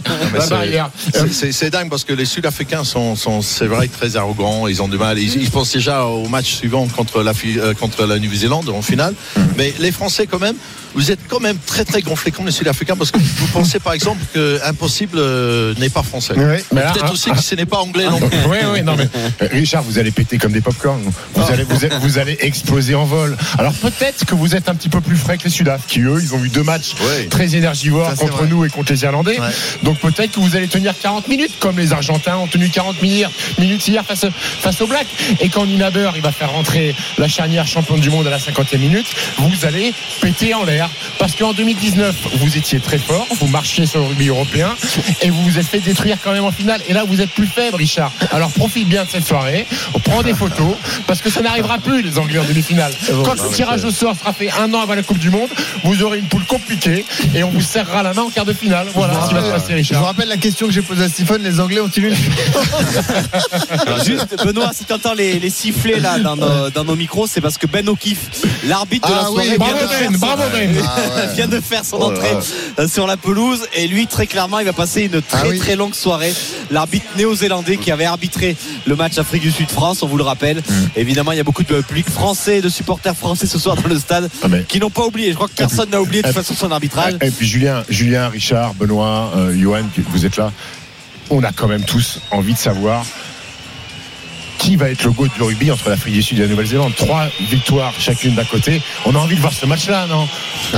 C'est- dingue parce que les Sud-Africains sont, sont c'est vrai, très arrogants. Ils ont du mal. Ils, ils pensent déjà au match suivant contre la, euh, contre la Nouvelle-Zélande en finale. Hum. Mais les Français, quand même, vous êtes quand même très très gonflés comme les Sud-Africains parce que vous pensez par exemple que impossible euh, n'est pas français. Oui, Peut-être hein, aussi que ce n'est pas anglais non plus. [laughs] Oui, oui, non, mais euh, Richard, vous allez péter comme des popcorn. Vous allez, vous, allez, vous allez exploser en vol. Alors peut-être que vous êtes un petit peu plus frais que les Sudaf, qui eux, ils ont eu deux matchs très énergivores Ça, contre vrai. nous et contre les Irlandais. Ouais. Donc peut-être que vous allez tenir 40 minutes, comme les Argentins ont tenu 40 minutes, minutes hier face, face aux Blacks. Et quand Ninaber, il va faire rentrer la charnière championne du monde à la 50e minute, vous allez péter en l'air. Parce qu'en 2019, vous étiez très fort, vous marchiez sur le rugby européen, et vous vous êtes fait détruire quand même en finale. Et là, vous êtes plus faible, Richard. Alors profite bien de cette soirée, on prend des photos, parce que ça n'arrivera plus, les Anglais en demi-finale. Quand le tirage au sort sera fait un an avant la Coupe du Monde, vous aurez une poule compliquée, et on vous serrera la main en quart de finale. Voilà ce qui va se passer, Je vous Richard. rappelle la question que j'ai posée à Stephen les Anglais ont-ils une [laughs] Juste, Benoît, si tu entends les, les sifflets là dans nos, dans nos micros, c'est parce que Ben O'Keefe, l'arbitre de la Ah soirée, oui, vient, Bravo de faire Ben, Ben. [laughs] vient de faire son Oh entrée là. euh, sur la pelouse et lui très clairement il va passer une très Ah oui. très longue soirée l'arbitre néo-zélandais qui avait arbitré le match Afrique du Sud France on vous le rappelle Mm. évidemment il y a beaucoup de public français de supporters français ce soir dans le stade Ah, mais- qui n'ont pas oublié je crois que personne n'a oublié de toute façon son arbitrage Et puis Julien, Julien, Richard, Benoît, euh, Johan, vous êtes là. On a quand même tous envie de savoir qui va être le goût du rugby entre l'Afrique du Sud et la Nouvelle-Zélande. Trois victoires chacune d'un côté. On a envie de voir ce match-là, non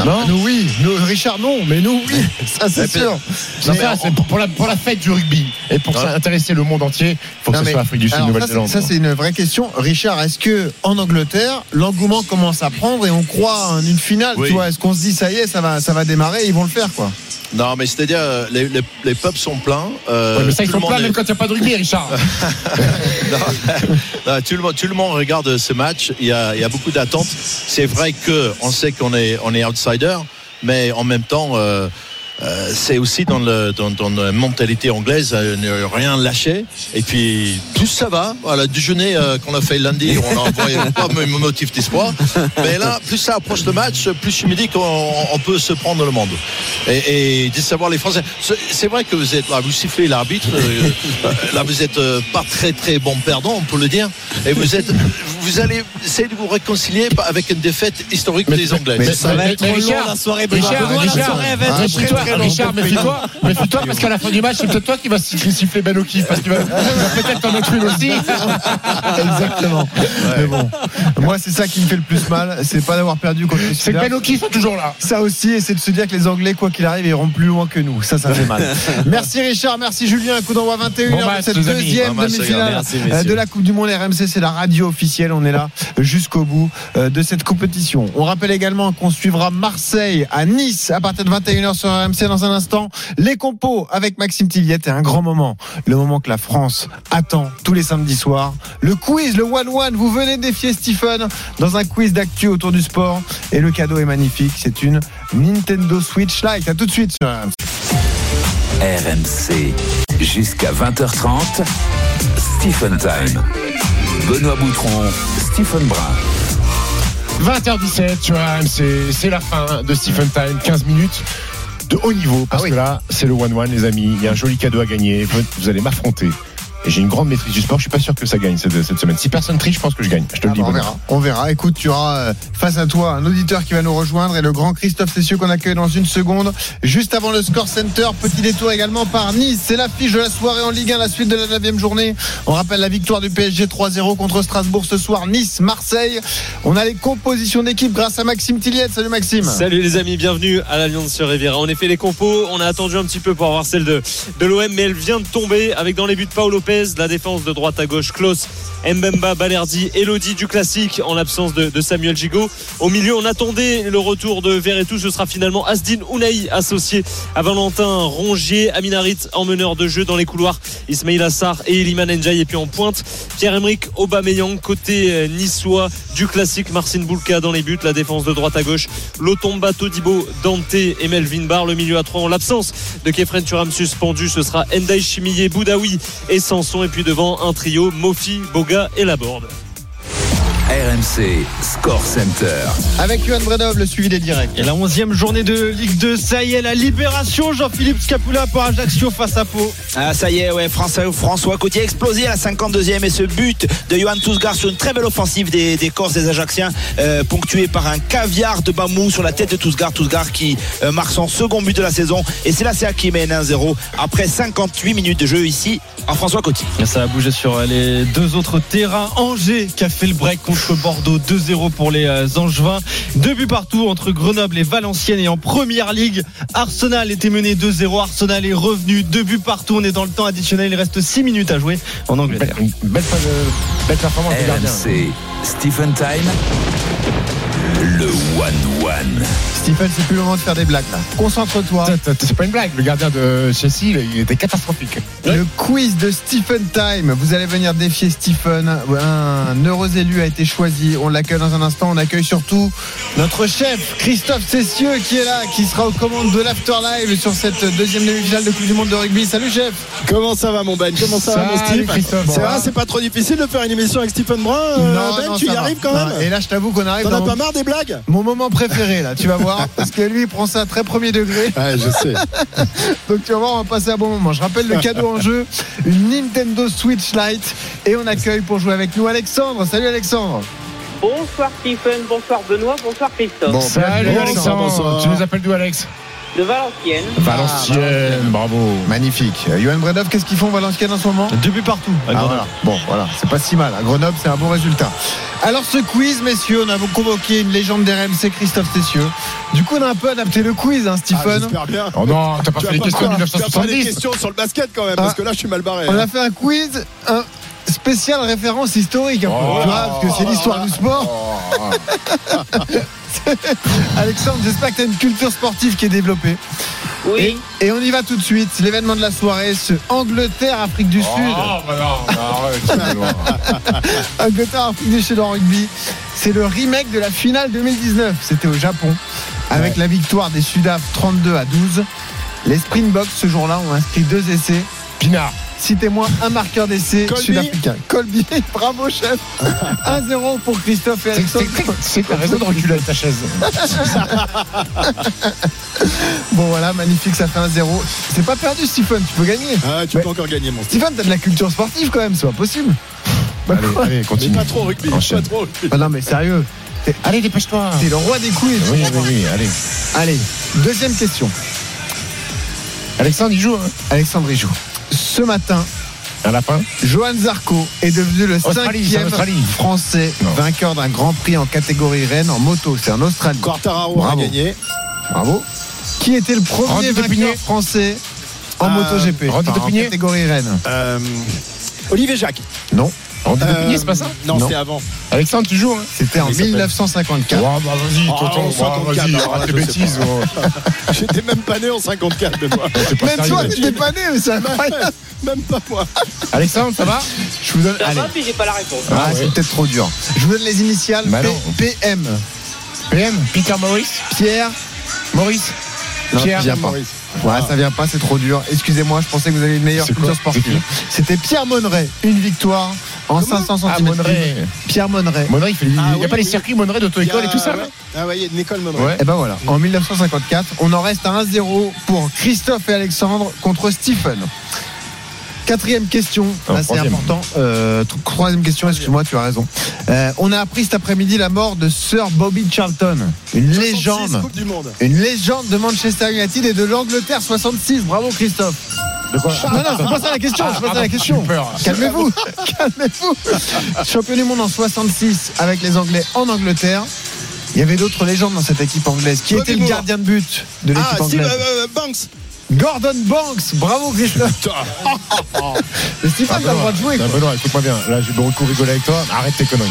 Non Nous oui, nous, Richard non, mais nous oui, [laughs] ça c'est sûr. C'est ça, c'est pour, la, pour la fête du rugby et pour Ouais. intéresser le monde entier, il faut que Non, ce mais- soit l'Afrique du Sud, Nouvelle-Zélande. c'est- ça, c'est une vraie question. Richard, est-ce que en Angleterre, l'engouement commence à prendre et on croit en une finale Oui. Tu vois, est-ce qu'on se dit ça y est, ça va, ça va démarrer, ils vont le faire quoi? Non, mais c'est-à-dire les, les, les pubs sont pleins. euh, Ouais, mais ça, ils sont pleins est- même quand il n'y a pas de rugby, Richard. [laughs] [laughs] Non, [laughs] non, tout, le monde, regarde ce match. Il y a, beaucoup d'attentes. C'est vrai que on sait qu'on est, on est outsider, mais en même temps, euh, euh, c'est aussi dans, le, dans, dans la mentalité anglaise, euh, ne rien lâcher. Et puis, tout ça va. Voilà, déjeuner euh, qu'on a fait lundi, on n'a envoyé [laughs] pas même motif d'espoir. Mais là, plus ça approche le match, plus je me dis qu'on on peut se prendre le monde. Et, et de savoir les Français. C'est- vrai que vous êtes là, vous sifflez l'arbitre. euh, euh, là, vous êtes euh, pas très très bon perdant, on peut le dire. Et vous êtes, vous allez essayer de vous réconcilier avec une défaite historique Mais- des Anglais. mais- ça va être trop long la soirée Benoît. Richard, Benoît, la Richard, soirée elle va être très méfie-toi, très longue Richard, méfie-toi, méfie-toi parce qu'à la fin du match, c'est peut-être toi qui vas siffler Ben O'Keefe parce qu'il va, il va peut-être en mettre une aussi. Exactement. Mais bon, moi c'est ça qui me fait le plus mal, c'est pas d'avoir perdu contre les C'est. Ben O'Keefe toujours là. Ça aussi, et c'est de se dire que les Anglais, quoi qu'il arrive, iront plus loin que nous. Ça, ça fait mal. [laughs] merci Richard, merci Julien. Un coup d'envoi 21h Bon de match, cette deuxième demi-finale euh, de la Coupe du Monde RMC. C'est la radio officielle. On est là jusqu'au bout euh, de cette compétition. On rappelle également qu'on suivra Marseille à Nice à partir de 21h sur RMC dans un instant. Les compos avec Maxime Tilliette et un grand moment. Le moment que la France attend tous les samedis soirs. Le quiz, le one-one. Vous venez défier Stephen dans un quiz d'actu autour du sport. Et le cadeau est magnifique. C'est une Nintendo Switch Lite. À tout de suite sur RMC. RMC. Jusqu'à 20h30. Stephen Time. Benoît Boutron, Stephen Brun. 20h17 sur RMC, c'est la fin de Stephen Time, 15 minutes de haut niveau, parce que là, c'est le 1-1, les amis. Il y a un joli cadeau à gagner. Vous allez m'affronter et j'ai une grande maîtrise du sport. Je suis pas sûr que ça gagne cette, cette semaine. Si personne triche, je pense que je gagne. Je te le Ah dis. bah, on verra. On verra. Écoute, tu auras euh, face à toi un auditeur qui va nous rejoindre et le grand Christophe Cessieux qu'on accueille dans une seconde. Juste avant le Score Center, petit détour également par Nice. C'est l'affiche de la soirée en Ligue 1, la suite de la 9 journée. On rappelle la victoire du PSG 3-0 contre Strasbourg ce soir. Nice, Marseille. On a les compositions d'équipe grâce à Maxime Tilliette. Salut Maxime. Salut les amis, bienvenue à l'Alliance sur Riviera. En effet, les compos, on a attendu un petit peu pour avoir celle de, de l'OM, mais elle vient de tomber avec dans les buts Paul Lopez, la défense de droite à gauche, Klaus, Mbemba, Balerdi, Elodie du classique en l'absence de, Samuel Gigot. Au milieu, on attendait le retour de Verretou. Ce sera finalement Asdin Ounaï associé à Valentin Rongier, Aminarit en meneur de jeu dans les couloirs, Ismail Assar et Eliman Ndiaye. Et puis en pointe, Pierre-Emerick Aubameyang côté euh, niçois du classique, Marcin Boulka dans les buts, la défense de droite à gauche, Lotomba, Todibo, Dante et Melvin Barr. Le milieu à 3 en l'absence de Kefren Turam suspendu. Ce sera Endai Chimiye, Boudaoui et Et puis devant un trio, Mofi, Boga et Laborde. RMC Score Center. Avec Johan Bredov, le suivi des directs. Et la 11e journée de Ligue 2, ça y est, la libération, Jean-Philippe Scapula pour Ajaccio face à Pau. Ah, ça y est, ouais, François, François Cotier a explosé à la 52e et ce but de Johan Tousgar sur une très belle offensive des, des Corses des Ajacciens, euh, ponctué par un caviar de Bamou sur la tête de Tousgar. Tousgar qui euh, marque son second but de la saison et c'est la CA qui mène 1-0 après 58 minutes de jeu ici en François Cotier. Et Ça a bougé sur les deux autres terrains. Angers qui a fait le break contre Bordeaux 2-0 pour les euh, Angevins. Deux buts partout entre Grenoble et Valenciennes. Et en première ligue, Arsenal était mené 2-0. Arsenal est revenu. Deux buts partout. On est dans le temps additionnel. Il reste 6 minutes à jouer en Angleterre. Belle, belle performance. RMC Stephen Time. Le Stephen, c'est plus le moment de faire des blagues là. Concentre-toi. C'est pas une blague. Le gardien de Chelsea, il était catastrophique. Le quiz de Stephen Time. Vous allez venir défier Stephen. Un heureux élu a été choisi. On l'accueille dans un instant. On accueille surtout notre chef, Christophe Cessieux, qui est là, qui sera aux commandes de l'Afterlive sur cette deuxième demi-finale de Coupe du Monde de rugby. Salut, chef. Comment ça va, mon Ben? Comment ça va, mon Steve? C'est vrai, c'est pas trop difficile de faire une émission avec Stephen Brun. euh, ben, tu y va. arrives quand Non, même? Et là, je t'avoue qu'on arrive T'en as pas marre des blagues? Mon moment préféré, là, tu vas voir, [laughs] parce que lui, il prend ça à très premier degré. Ouais, je sais. [laughs] Donc, tu vas voir, on va passer un bon moment. Je rappelle le cadeau en jeu une Nintendo Switch Lite. Et on accueille pour jouer avec nous Alexandre. Salut, Alexandre. Bonsoir Stephen, bonsoir Benoît, bonsoir Christophe. Salut Alexandre. bonsoir. Tu nous appelles d'où, Alex? De Valenciennes. Valenciennes, bravo. Magnifique. Euh, Johan Bredov, qu'est-ce qu'ils font Valenciennes en ce moment Deux buts partout. à Ah, Grenoble. voilà. Bon, voilà, c'est pas si mal. À Grenoble, c'est un bon résultat. Alors, ce quiz, messieurs, on a convoqué une légende d'RMC, Christophe Tessieux. Du coup, on a un peu adapté le quiz, hein, Ah, Stephen. J'espère bien. Oh non, t'as pas Tu fait as les questions de quoi Tu as pas des 1970 questions sur le basket quand même, parce Ah. que là, je suis mal barré. on hein. a fait un quiz un spécial référence historique, un peu, Oh. tu vois, parce que c'est l'histoire du sport. [laughs] Alexandre, j'espère que tu as une culture sportive qui est développée. Oui. Et, et on y va tout de suite. C'est l'événement de la soirée, ce Angleterre-Afrique du Sud. Oh, bah non, bah arrête. [laughs] Angleterre-Afrique du Sud en rugby. C'est le remake de la finale 2019. C'était au Japon. Avec la victoire des Sudaf 32 à 12. Les Springboks, ce jour-là, ont inscrit deux essais. Pinard. Citez-moi un marqueur d'essai Colby. sud-africain. Colby, [laughs] bravo chef. 1-0 pour Christophe et Alexandre. C'est t'as [laughs] raison de reculer avec ta chaise? [laughs] Bon voilà, magnifique, ça fait 1-0. C'est pas perdu Stephen, tu peux gagner. Ah, tu Mais- peux encore gagner, mon. Stephen, t'as de la culture sportive quand même, c'est pas possible. Bah, Allez, allez, Mais continue. pas trop rugby, pas trop rugby. Ah non mais sérieux, Allez, dépêche-toi. t'es le roi des quiz. Oui, oui, oui, allez. Allez, deuxième question. Alexandre, il joue, hein? Alexandre il joue. Ce matin, Un lapin Johan Zarco est devenu le Australie, cinquième Australie. français Non. vainqueur d'un grand prix en catégorie Rennes en moto. C'est en Australie. Quartararo a Bravo. gagné. Bravo. Qui était le premier Randy vainqueur français en Euh, MotoGP? Enfin, En catégorie Rennes. Euh, Olivier Jacques. Non, Euh, c'est pas ça Non, Non. c'est avant. Alexandre, tu joues, hein c'était en Il s'appelle 1954. Ouais, bah vas-y, Oh, tonton, en bah, 54, vas-y, arrête je les bêtises. oh. [laughs] J'étais même pas né en 54, Benoît. C'est pas Même toi, tu t'es pas né, mais c'est incroyable. Même pas moi. Alexandre, ça va Je vous donne. Ça Allez. va, puis j'ai pas la réponse. Ah, Ah, c'est peut-être trop dur. Je vous donne les initiales. Bah P-. PM. PM, Peter Maurice Pierre. Maurice Non, Pierre ça vient pas. Maurice. Ouais, ça vient pas, c'est trop dur. Excusez-moi, je pensais que vous aviez une meilleure culture sportive. C'était Pierre Monneret, une victoire en 500 Ah, cm. Monneray. Pierre Monneret. Monneray, il fait- il Ah, n'y a oui, pas les circuits Monneray d'auto-école et tout ça. Ah ouais, il y a une école. Ouais. Et ben voilà, en 1954, on en reste à 1-0 pour Christophe et Alexandre contre Stephen. Quatrième question, là c'est troisième. important. Euh, tro- troisième question, excuse-moi, tu as raison. Euh, on a appris cet après-midi la mort de Sir Bobby Charlton, une 66, légende, Coupe du Monde. une légende de Manchester United et de l'Angleterre 66. Bravo Christophe. De quoi Non, non, c'est pas ça la question, c'est pas ça la question. J'ai peur. Calmez-vous, [laughs] calmez-vous. Champion du monde en 66 avec les Anglais en Angleterre. Il y avait d'autres légendes dans cette équipe anglaise. Qui Bobby était le Moore. gardien de but de l'équipe Ah, Steve anglaise euh, Banks. Gordon Banks. Bravo Christophe. Mais [laughs] Stéphane, t'as le droit de jouer. Non, quoi. Benoît, écoute-moi bien. Là, j'ai beaucoup rigolé avec toi. Arrête tes conneries.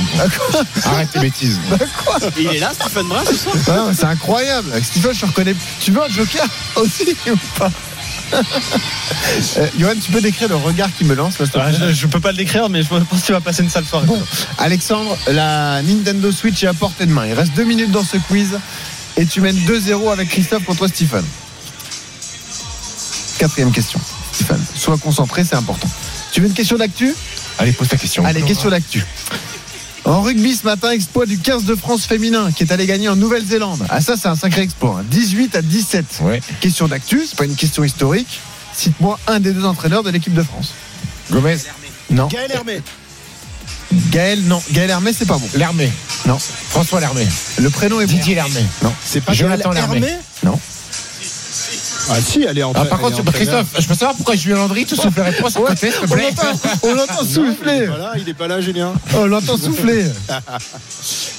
Arrête tes bêtises. [laughs] Il est là, Stephen Brun, ce soir Ah, mais c'est incroyable. Stephen, je reconnais. Tu veux un joker aussi ou pas [laughs] euh, Johan, tu peux décrire le regard qui me lance là, s'il te Ah, plaît je, je peux pas le décrire, mais je pense que tu vas passer une sale soirée. Bon, Alexandre, la Nintendo Switch est à portée de main. Il reste deux minutes dans ce quiz et tu mènes 2-0 avec Christophe contre Stephen. Quatrième question, Stephen. Sois concentré, c'est important. Tu veux une question d'actu? Allez, pose ta question. Allez, question d'actu. En rugby ce matin, exploit du 15 de France féminin qui est allé gagner en Nouvelle-Zélande. Ah ça c'est un sacré exploit. hein. 18 à 17. Ouais. Question d'actu, c'est pas une question historique. Cite-moi un des deux entraîneurs de l'équipe de France. Gomez? Non. Gaël Hermé. Gaël, non. Gaël Hermé, c'est pas bon. Lermé. Non. François Lermé. Le prénom est bon. Didier Lermé. Non. C'est pas Jonathan Gaël Hermé. Hermé? Non. Ah si, elle est en Ah, par contre, Christophe, je peux savoir pourquoi Julien Landry te soufflerait pas sur côté, s'il te On plaît l'entend, on l'entend [laughs] souffler. Voilà, il est pas là, Julien. On l'entend souffler. [laughs]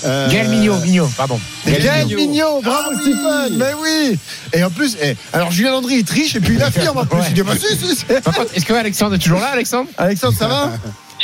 Euh, Gaël Mignot, Mignot, pardon. Gaël Mignot. Mignot, bravo Ah oui. Stephen. Mais oui. Et en plus, eh, alors Julien Landry il triche et puis il [laughs] affirme en plus. Ouais. Il dit bah si, si, si. Par contre, est-ce que Alexandre est toujours là, Alexandre? Alexandre, ça va?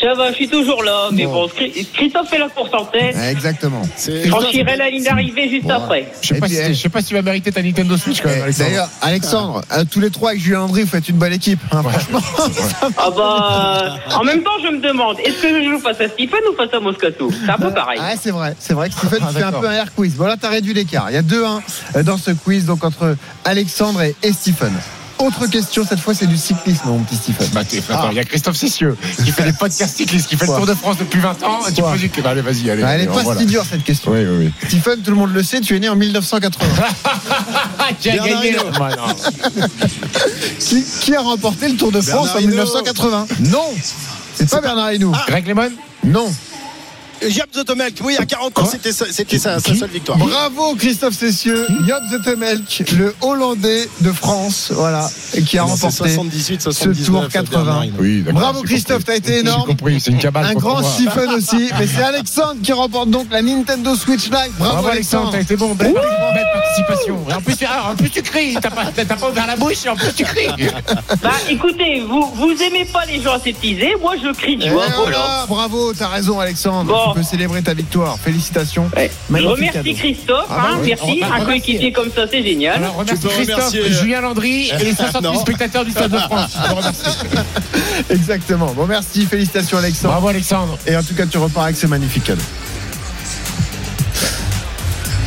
Ça va, je suis toujours là, mais Bon. bon, Chri- Christophe fait la course en tête. Exactement. Je franchirai la ligne d'arrivée juste Bon. après. Je sais pas si- eh. je sais pas si tu vas mériter ta Nintendo Switch quand même, Eh, Alexandre. D'ailleurs, Alexandre, euh, tous les trois avec Julien Landry, vous faites une bonne équipe. hein, franchement. [laughs] Ah bah, en même temps, je me demande, est-ce que je joue face à Stephen ou face à Moscato? C'est un peu pareil. Ah, c'est vrai, c'est vrai que Stephen Ah, tu fais un peu un air quiz. Bon là, t'as réduit l'écart. Il y a 2-1 euh, dans ce quiz, donc entre Alexandre et, et Stephen. Autre question, cette fois c'est du cyclisme, mon petit Stephen. Bah, t'es- attends, il y a Christophe Cessieux qui fait [laughs] des podcasts cyclistes, qui fait le Tour de France depuis 20 ans. Et tu Quoi peux dire que. bah, allez, vas-y, allez. Ah, elle est allez, pas voilà. si dure cette question. Oui, oui, Stephen, tout le monde le sait, tu es né en 1980. oui. [laughs] Qui a Bernard gagné [laughs] qui, qui a remporté le Tour de France Bernard en Hinault. 1980 Non C'est pas Bernard Hinault. Greg Lemon Non. Jaap Zotemelk, oui, à 40 ans, c'était sa, c'était sa, sa seule victoire. Bravo Christophe Cessieux, Job Zetemelk, le Hollandais de France, voilà, et qui a Non, remporté 78, ce 79, Tour Bernard 80. Hinault. Oui, d'accord, Bravo Christophe, t'as été J'ai énorme. compris, c'est une cabale. Un grand. Stephen aussi, mais c'est Alexandre qui remporte donc la Nintendo Switch Lite. Bravo, Bravo Alexandre, Alexandre. t'as été bon, belle, belle participation. Et en plus, tu- ah, en plus tu cries, t'as pas, t'as pas ouvert la bouche et en plus tu cries. [laughs] Bah écoutez, vous, vous aimez pas les gens aseptisés, moi je crie, tu vois, voilà. bravo, t'as raison Alexandre. Bon. Tu peux célébrer ta victoire. Félicitations. Ouais. Je remercie cadeau. Christophe, Ah bah hein, oui, merci. Un coéquipier comme ça, c'est génial. Alors remercie peux Christophe, remercier, euh, Julien Landry et les [laughs] 60 000 Non. spectateurs du Stade de France. [laughs] Je te remercie. Exactement. Bon, merci, félicitations Alexandre. Bravo Alexandre. Et en tout cas, tu repars avec ce magnifique cadeau.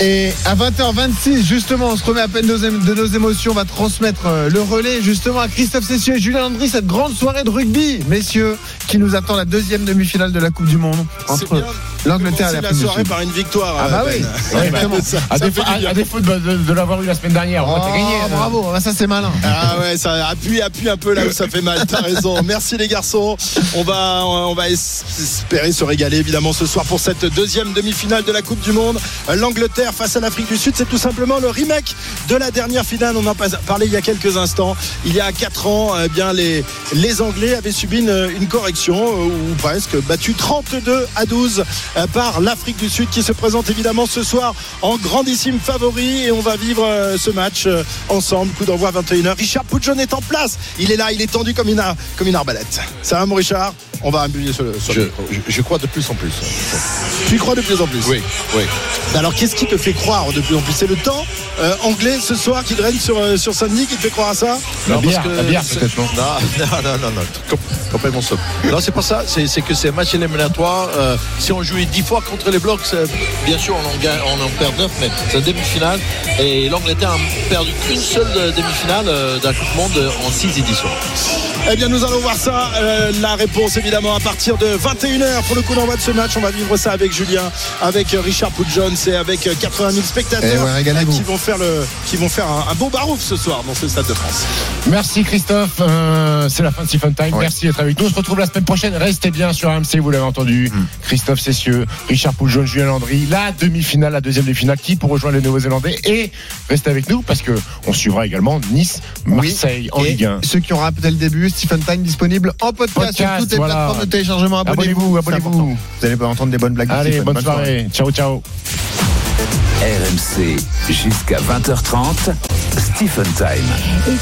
Et à 20h26, justement, on se remet à peine de nos- émotions. On va transmettre euh, le relais justement à Christophe Cessieux et Julien Landry, cette grande soirée de rugby, messieurs, qui nous attend la deuxième demi-finale de la Coupe du Monde entre. l'Angleterre et C'est la du soirée par une victoire. Ah bah euh, oui, Ben. exactement. Ça- À ça défaut, à- à défaut de, de- de l'avoir eu la semaine dernière, Oh, gagné. hein. bravo, Ah, ça c'est malin. Ah ouais, ça appuie, appuie un peu là où ça fait mal. T'as raison. Merci les garçons. On va, on va es- espérer se régaler évidemment ce soir pour cette deuxième demi-finale de la Coupe du Monde. L'Angleterre face à l'Afrique du Sud, c'est tout simplement le remake de la dernière finale. On en a parlé il y a quelques instants. Il y a quatre ans, eh bien les les Anglais avaient subi une, une correction euh, ou presque battu 32 à 12 euh, par l'Afrique du Sud qui se présente évidemment ce soir en grandissime favori et on va vivre euh, ce match euh, ensemble. Coup d'envoi à 21h. Richard Poujon est en place. Il est là, il est tendu comme une, comme une arbalète. Ça va mon Richard? On va appuyer sur le, sur le Je, je- je crois de plus en plus. Tu y crois de plus en plus? Oui, oui. Alors qu'est-ce qui te fait croire de plus en plus? C'est le temps euh, anglais ce soir qui draine sur, euh, sur Saint-Denis qui te fait croire à ça? La Non, parce bière, que la bière peut-être, non? [laughs] Non, non, non, non, non, com- complètement sauf. Non, c'est pas ça. C'est que c'est un match éliminatoire. Euh, si on jouait 10 fois contre les blocs, c'est- bien sûr, on en, gagne, on en perd 9, mais c'est une demi-finale. Et l'Angleterre a perdu qu'une seule euh, demi-finale euh, d'un Coupe Monde euh, en 6 éditions. Eh bien, nous allons voir ça. Euh, la réponse, évidemment, à partir de 21h pour le coup d'envoi de ce match. On va vivre ça avec Julien, avec euh, Richard Poudjones et avec euh, 80 000 spectateurs Eh ouais, qui vont faire le, qui vont faire un, un beau barouf ce soir dans ce stade de France. Merci Christophe, Euh, c'est la fin de Stephen Time. Merci d'être avec nous. On se retrouve la semaine prochaine. Restez bien sur AMC, vous l'avez entendu. Mm. Christophe Cessieux, Richard Poujon, Julien Landry, la demi-finale, la deuxième demi-finale, qui pour rejoindre les Néo-Zélandais. Et restez avec nous parce que on suivra également Nice, Marseille en Et Ligue 1. Ceux qui ont raté le début, Stephen Time disponible en podcast, Podcast, sur toutes les voilà. plateformes de téléchargement. Abonnez-vous, Abonnez-vous. Vous allez entendre des bonnes blagues. de Allez, bonne soirée. Ciao, ciao. RMC jusqu'à 20h30. Stephen Time.